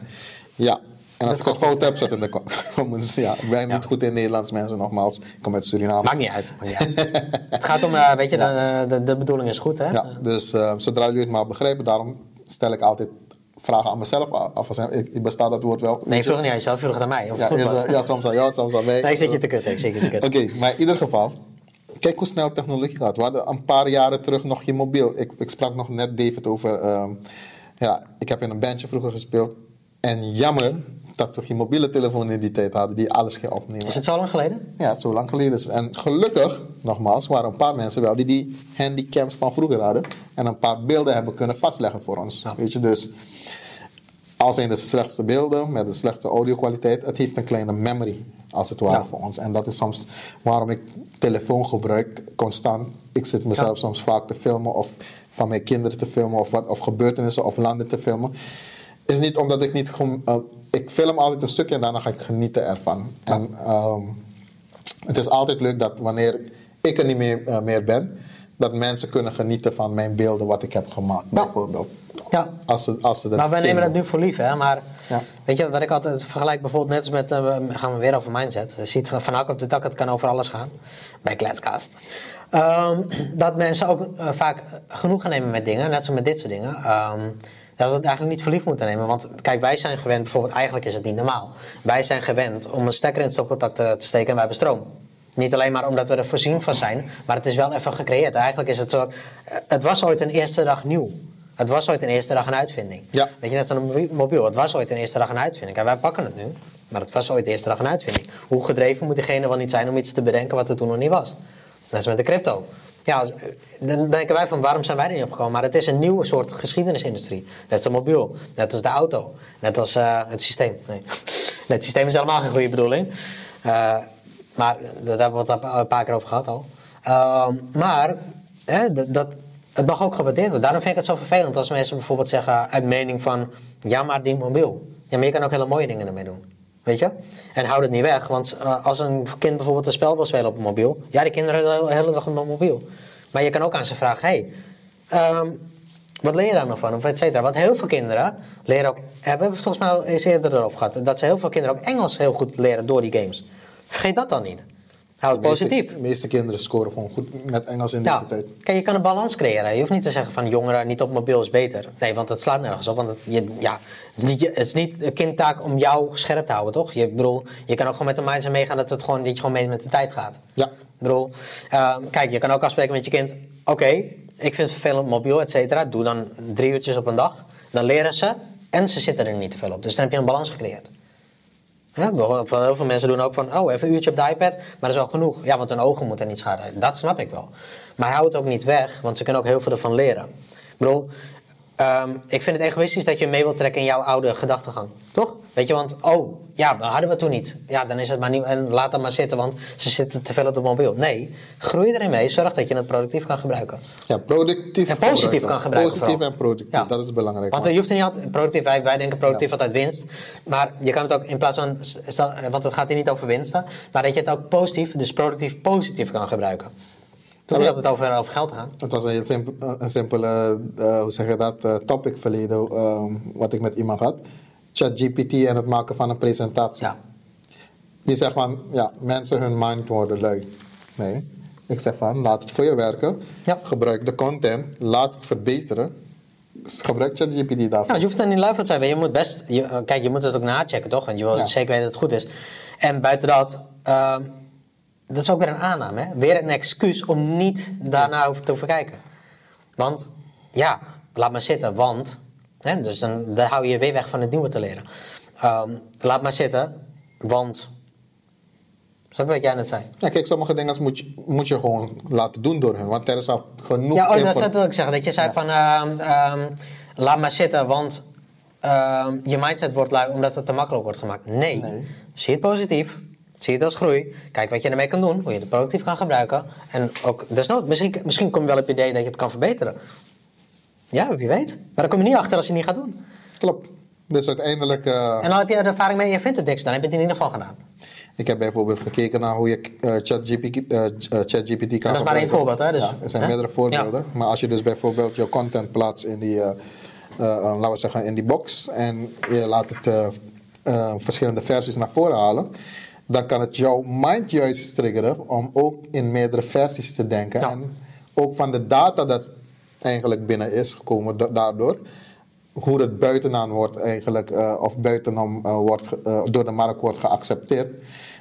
Ja. En als ik het fout heb, zet in de comments. Ja, ik ben Ja. niet goed in Nederlands, mensen, nogmaals. Ik kom uit Suriname. Maakt niet uit. Maakt niet uit. het gaat om, eh, weet je, de, de, de bedoeling is goed hè. Ja, dus zodra jullie het maar begrijpen, daarom stel ik altijd vragen aan mezelf af. Als- Ik, ik besta dat woord wel. Nee, je vroeg niet aan jezelf, je vroeg het aan mij. Of ja, eh, ja, soms aan jou, soms aan mij. Nee, ik zit je te kutten, ik zit je te Oké, kutten. maar in ieder geval, kijk hoe snel technologie gaat. We hadden een paar jaren terug nog geen mobiel. Ik, ik sprak nog net David over, ehm, ja, ik heb in een bandje vroeger gespeeld. En jammer dat we geen mobiele telefoon in die tijd hadden die alles ging opnemen. Is het zo lang geleden? Ja, zo lang geleden. En gelukkig, nogmaals, waren een paar mensen wel die die handicaps van vroeger hadden. En een paar beelden hebben kunnen vastleggen voor ons. Ja. Weet je, dus al zijn de slechtste beelden met de slechtste audio-kwaliteit, het heeft een kleine memory, als het ware, Ja. voor ons. En dat is soms waarom ik telefoon gebruik, constant. Ik zit mezelf Ja. soms vaak te filmen of van mijn kinderen te filmen of, wat, of gebeurtenissen of landen te filmen. Is niet omdat ik niet eh, ik film altijd een stukje en daarna ga ik genieten ervan. En ehm, het is altijd leuk dat wanneer ik er niet meer, eh, meer ben, dat mensen kunnen genieten van mijn beelden wat ik heb gemaakt, bijvoorbeeld. Ja. Als ze, als ze dat Maar wij nemen dat nu voor lief, hè. Maar Ja. weet je, wat ik altijd vergelijk bijvoorbeeld net als met, eh, gaan we weer over mindset. Je ziet van hak op de tak, het kan over alles gaan. Bij Kletscast. Ehm, dat mensen ook eh, vaak genoegen nemen met dingen, net zoals met dit soort dingen. Ehm, dat we het eigenlijk niet voor lief moeten nemen. Want kijk, wij zijn gewend, bijvoorbeeld, eigenlijk is het niet normaal. Wij zijn gewend om een stekker in het stopcontact te, te steken en wij hebben stroom. Niet alleen maar omdat we er voorzien van zijn, maar het is wel even gecreëerd. Eigenlijk is het zo, eh, het was ooit een eerste dag nieuw. Het was ooit een eerste dag een uitvinding. Ja. Weet je, net zo'n mobi- mobiel. Het was ooit een eerste dag een uitvinding. En wij pakken het nu, maar het was ooit de eerste dag een uitvinding. Hoe gedreven moet diegene wel niet zijn om iets te bedenken wat er toen nog niet was? Dat is met de crypto. Ja, als- dan denken wij van waarom zijn wij er niet opgekomen? Maar het is een nieuwe soort geschiedenisindustrie. Net als de mobiel, net als de auto, net als eh, het systeem. Nee. het systeem is helemaal geen goede bedoeling. Eh, maar daar hebben we het een paar keer over gehad al. Ehm, maar hè, dat, dat, het mag ook gewaardeerd worden. Daarom vind ik het zo vervelend als mensen bijvoorbeeld zeggen uit mening van... Ja, maar die mobiel. Ja, maar je kan ook hele mooie dingen ermee doen. Weet je? En houd het niet weg, want eh, als een kind bijvoorbeeld een spel wil spelen op een mobiel, ja, die kinderen de hele dag op een mobiel. Maar je kan ook aan ze vragen: hey, ehm, wat leer je daar nog van? Of et cetera. Want heel veel kinderen leren ook, we hebben het volgens mij al eens eerder erover gehad, dat ze heel veel kinderen ook Engels heel goed leren door die games. Vergeet dat dan niet. Hou het positief. De meeste kinderen scoren gewoon goed met Engels in deze Ja, tijd. kijk, je kan een balans creëren. Je hoeft niet te zeggen van jongeren niet op mobiel is beter. Nee, want het slaat nergens op. Want het, je, ja, het, is niet, het is niet een kindtaak om jou scherp te houden, toch? Je, bedoel, je kan ook gewoon met de mindset meegaan dat, het gewoon, dat je gewoon mee met de tijd gaat. Ja, Ik bedoel, eh, kijk, je kan ook afspreken met je kind. Oké, ik vind het vervelend mobiel, et cetera. Doe dan drie uurtjes op een dag. Dan leren ze en ze zitten er niet te veel op. Dus dan heb je een balans gecreëerd. Ja, heel veel mensen doen ook van, oh, even een uurtje op de iPad, maar dat is wel genoeg. Ja, want hun ogen moeten niet schaden. Dat snap ik wel. Maar hou het ook niet weg, want ze kunnen ook heel veel ervan leren. Ik bedoel, ehm, ik vind het egoïstisch dat je mee wilt trekken in jouw oude gedachtegang. Toch? Weet je, want, oh, ja, dat hadden we toen niet. Ja, dan is het maar nieuw en laat dat maar zitten, want ze zitten te veel op de mobiel. Nee, groei erin mee, zorg dat je het productief kan gebruiken. ja productief. En positief kan gebruiken Positief vooral. en productief, Ja. dat is belangrijk. Want je hoeft er niet altijd productief, wij, wij denken productief altijd winst. Maar je kan het ook in plaats van, want het gaat hier niet over winsten, maar dat je het ook positief, dus productief positief kan gebruiken. Het niet maar- altijd over, over geld gaan. Het was een heel simpel, een simpele, eh, hoe zeg je dat, eh, topic verleden, ehm, wat ik met iemand had. ChatGPT en het maken van een presentatie. Ja. Die zegt van, ja, mensen hun mind worden lui. Nee. Ik zeg van, laat het voor je werken. Ja. Gebruik de content, laat het verbeteren. Gebruik ChatGPT Ja, daarvoor. want je hoeft er niet lui van te zijn. Je moet best, je, eh, kijk, je moet het ook nachecken, toch? Want je wil Ja. zeker weten dat het goed is. En buiten dat, ehm, dat is ook weer een aanname. Hè? Weer een excuus om niet daarna over te kijken. Want, ja, laat maar zitten, want... Hè, dus dan, dan hou je je weer weg van het nieuwe te leren. Ehm, laat maar zitten, want... Wat jij net zei? Ja, kijk, sommige dingen moet je, moet je gewoon laten doen door hun. Want er is al genoeg Ja, oh, dat, wil ik zeggen. Dat je zei van, ehm, ehm, laat maar zitten, want je mindset wordt lui omdat het te makkelijk wordt gemaakt. Nee. Nee. Zie het positief. Zie het als groei. Kijk wat je ermee kan doen. Hoe je het productief kan gebruiken. En ook desnoods, misschien, misschien kom je wel op het idee dat je het kan verbeteren. Ja, wie weet. Maar dan kom je niet achter als je het niet gaat doen. Klopt. Dus uiteindelijk, eh, En dan heb je er ervaring mee en je vindt het niks. Dan heb je het in ieder geval gedaan. ik heb bijvoorbeeld gekeken naar hoe je eh, ChatGPT eh, ChatGPT kan dat is maar één voorbeeld, hè, dus- ja, er zijn hè? meerdere voorbeelden. Maar als je dus bijvoorbeeld je content plaatst in die, laten we zeggen, in die box en je laat het verschillende versies naar voren halen, dan kan het jouw mind juist triggeren om ook in meerdere versies te denken. Ja. En ook van de data dat eigenlijk binnen is gekomen da- daardoor, hoe het buitenaan wordt eigenlijk, eh, of buitenom eh, wordt, eh, door de markt wordt geaccepteerd,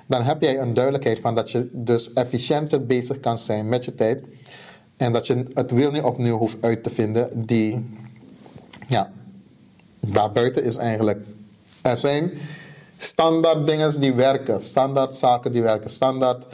dan heb jij een duidelijkheid van dat je dus efficiënter bezig kan zijn met je tijd. En dat je het wiel niet opnieuw hoeft uit te vinden die, ja, waar buiten is eigenlijk. Er zijn standaard dingen die werken, standaard zaken die werken, standaard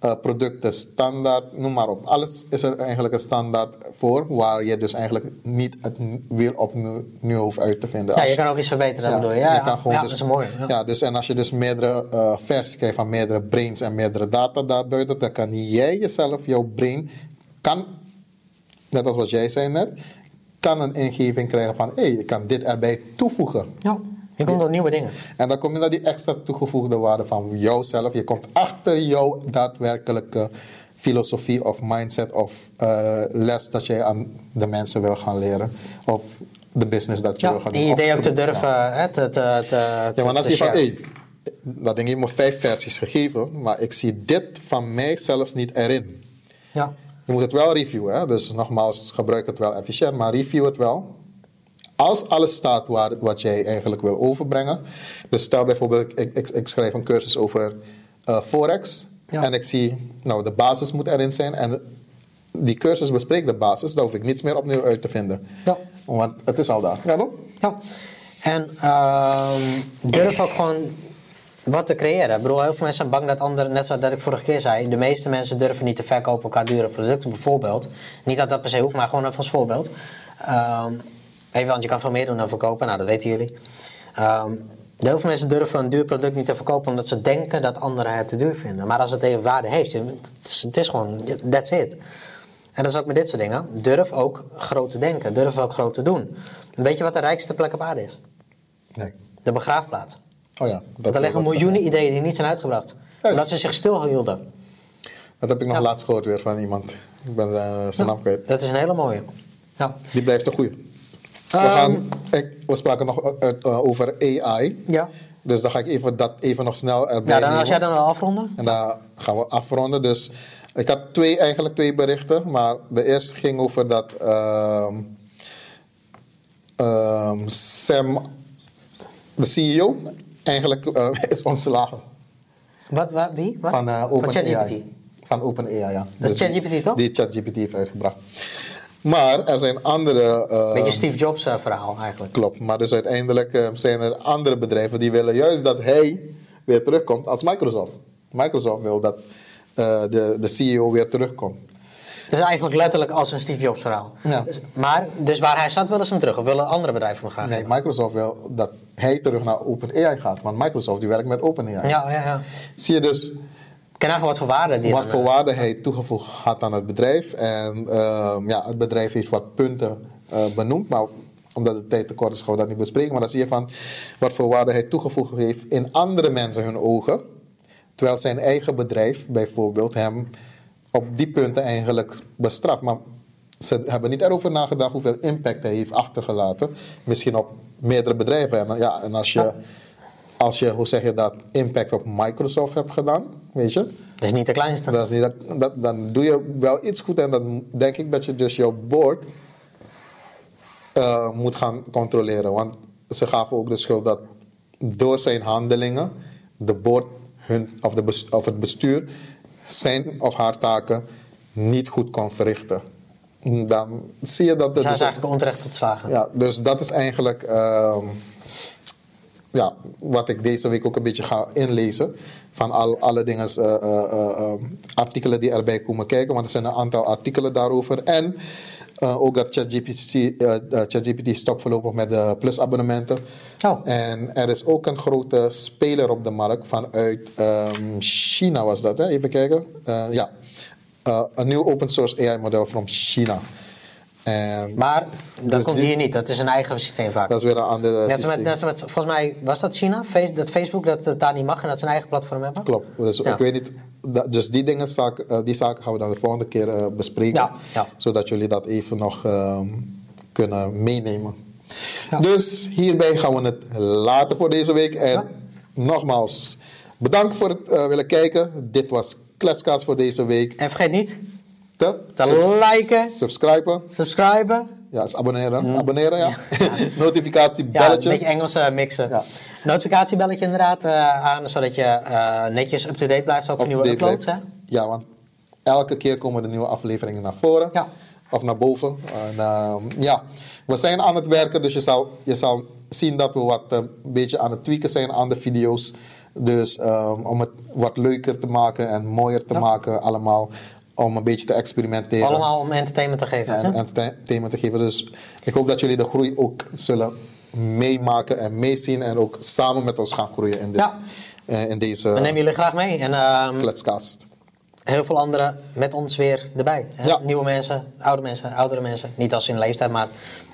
eh, producten, standaard, noem maar op. Alles is er eigenlijk een standaard voor, waar je dus eigenlijk niet het wiel opnieuw nieuw hoeft uit te vinden. Ja, Als je kan ook iets verbeteren, ja, je. Ja, je ja, kan gewoon ja, dus- dat is mooi. Ja. Ja, dus en als je dus meerdere eh, versies krijgt van meerdere brains en meerdere data daarbuiten, dan kan jij jezelf, jouw brain, kan, net als wat jij zei net, kan een ingeving krijgen van, hé, hey, je kan dit erbij toevoegen. Ja, je komt door nieuwe dingen. En dan kom je naar die extra toegevoegde waarde van jouzelf. Je komt achter jouw daadwerkelijke filosofie of mindset of eh, les dat jij aan de mensen wil gaan leren. Of de business dat je wil Ja, gaan die doen. idee Of- ook te durven Ja. hè, te, te, te, Ja, maar zie je van, hé, dat ding heeft me vijf versies gegeven, maar ik zie dit van mij zelfs niet erin. Ja. Je moet het wel reviewen, hè? dus nogmaals, gebruik het wel efficiënt, maar review het wel. Als alles staat waar, wat jij eigenlijk wil overbrengen. Dus stel bijvoorbeeld, ik, ik, ik schrijf een cursus over eh, Forex. Ja. En ik zie, nou, de basis moet erin zijn. En die cursus bespreekt de basis, daar hoef ik niets meer opnieuw uit te vinden. Ja. Want het is al daar. Ja, toch? Ja. En ehm, durf ook gewoon wat te creëren. Ik bedoel, heel veel mensen zijn bang dat anderen, net zoals dat ik vorige keer zei, de meeste mensen durven niet te verkopen qua dure producten, bijvoorbeeld. Niet dat dat per se hoeft, maar gewoon even als voorbeeld. Ehm, even, want je kan veel meer doen dan verkopen, nou dat weten jullie. Ehm, heel veel mensen durven een duur product niet te verkopen omdat ze denken dat anderen het te duur vinden. Maar als het even waarde heeft, het is, het is gewoon, that's it. En dat is ook met dit soort dingen. Durf ook groot te denken. Durf ook groot te doen. Weet je wat de rijkste plek op aarde is? Nee. De begraafplaats. Oh ja. Dat er liggen miljoenen ideeën die niet zijn uitgebracht. Juist. Omdat ze zich stilhielden. Dat heb ik nog Ja. laatst gehoord weer van iemand. Ik ben eh, zijn naam kwijt. Dat is een hele mooie. Ja. Die blijft een goeie. We, Ehm, gaan, ik, we spraken nog eh, eh, over AI. Ja. Dus dan ga ik even dat even nog snel erbij Ja, dan, als jij dan wil afronden. En dan gaan we afronden. Dus ik had twee, eigenlijk twee berichten. Maar de eerste ging over dat ehm, Sam, de CEO, eigenlijk eh, is ontslagen Wat, wat, wie? Wat? van uh, Van OpenAI. ChatGPT. Van OpenAI, ja. Dat is Dus ChatGPT, toch? Die ChatGPT heeft uitgebracht. Maar er zijn andere... eh, Beetje Steve Jobs eh, verhaal eigenlijk. Klopt, maar dus uiteindelijk eh, zijn er andere bedrijven die willen juist dat hij weer terugkomt als Microsoft. Microsoft wil dat eh, de, de CEO weer terugkomt. Is eigenlijk letterlijk als een Steve Jobs verhaal. Ja. Dus, maar, dus waar hij staat willen ze hem terug. Of willen andere bedrijven hem graag Nee, hebben? Microsoft wil dat hij terug naar OpenAI gaat, want Microsoft die werkt met OpenAI. Ja, ja, ja. Zie je dus Je wat voor waarde die wat voor eh, waarde hij toegevoegd had aan het bedrijf. En ehm, ja, het bedrijf heeft wat punten eh, benoemd, maar omdat de tijd te kort is, gaan we dat niet bespreken. Maar dan zie je van wat voor waarde hij toegevoegd heeft in andere mensen hun ogen. Terwijl zijn eigen bedrijf bijvoorbeeld hem op die punten eigenlijk bestraft. Maar ze hebben niet erover nagedacht hoeveel impact hij heeft achtergelaten. Misschien op meerdere bedrijven. En, ja, en als je, Ja. Als je, hoe zeg je dat, impact op Microsoft hebt gedaan, weet je. Dat is niet de kleinste. Dat is niet, dat, dat- dan doe je wel iets goed en dan denk ik dat je dus jouw board eh, moet gaan controleren. Want ze gaven ook de schuld dat door zijn handelingen de board hun, of, de of het bestuur zijn of haar taken niet goed kon verrichten. Dan zie je dat Zijn ze eigenlijk onterecht ontslagen. Ja, dus dat is eigenlijk ehm, ja, wat ik deze week ook een beetje ga inlezen. Van al, alle dingen, eh, eh, eh, artikelen die erbij komen kijken. Want er zijn een aantal artikelen daarover. En ook dat ChatGPT, ChatGPT stopt voorlopig met de plus-abonnementen. Oh. En er is ook een grote speler op de markt vanuit ehm, China was dat. Hè? Even kijken. Ja, een nieuw open source AI model van China. En Maar dat Dus komt hier niet. Dat is een eigen systeem vaak. dat is weer een Net met, systeem. net met, volgens mij was dat China, Face, dat Facebook dat het daar niet mag en dat ze een eigen platform hebben. Klopt. Dus Ja. ik weet niet. dat- dus die dingen, zaken, eh, die zaken gaan we dan de volgende keer eh, bespreken. Ja, ja. Zodat jullie dat even nog ehm, kunnen meenemen. Dus hierbij gaan we het laten voor deze week. En nogmaals, bedankt voor het eh, willen kijken. Dit was Kletskaas voor deze week. En vergeet niet, Te, Te liken. Subscriben. subscriben. Ja, is abonneren. Abonneren, ja. Notificatie, Ja, een beetje Engels eh, mixen. Ja. Notificatiebelletje inderdaad eh, aan, zodat je eh, netjes up-to-date blijft ook voor nieuwe uploads. Hè? Ja, want elke keer komen de nieuwe afleveringen naar voren. Ja. Of naar boven. En, ehm, ja, we zijn aan het werken, dus je zal, je zal zien dat we wat een beetje aan het tweaken zijn aan de video's. Dus ehm, om het wat leuker te maken en mooier te Ja. maken allemaal. Om een beetje te experimenteren. Allemaal om entertainment te geven. En hè? entertainment te geven. Dus ik hoop dat jullie de groei ook zullen meemaken en meezien. En ook samen met ons gaan groeien in, dit, Ja. eh, in deze We nemen jullie graag mee. En ehm, kletskast. heel veel anderen met ons weer erbij. Hè? Ja. Nieuwe mensen, oude mensen, oudere mensen. Niet als in leeftijd, maar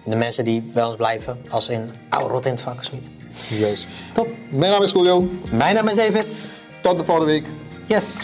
de mensen die bij ons blijven. Als in oude rot in het vakgebied. Juist. Top. Mijn naam is Julio. Mijn naam is David. Tot de volgende week. Yes.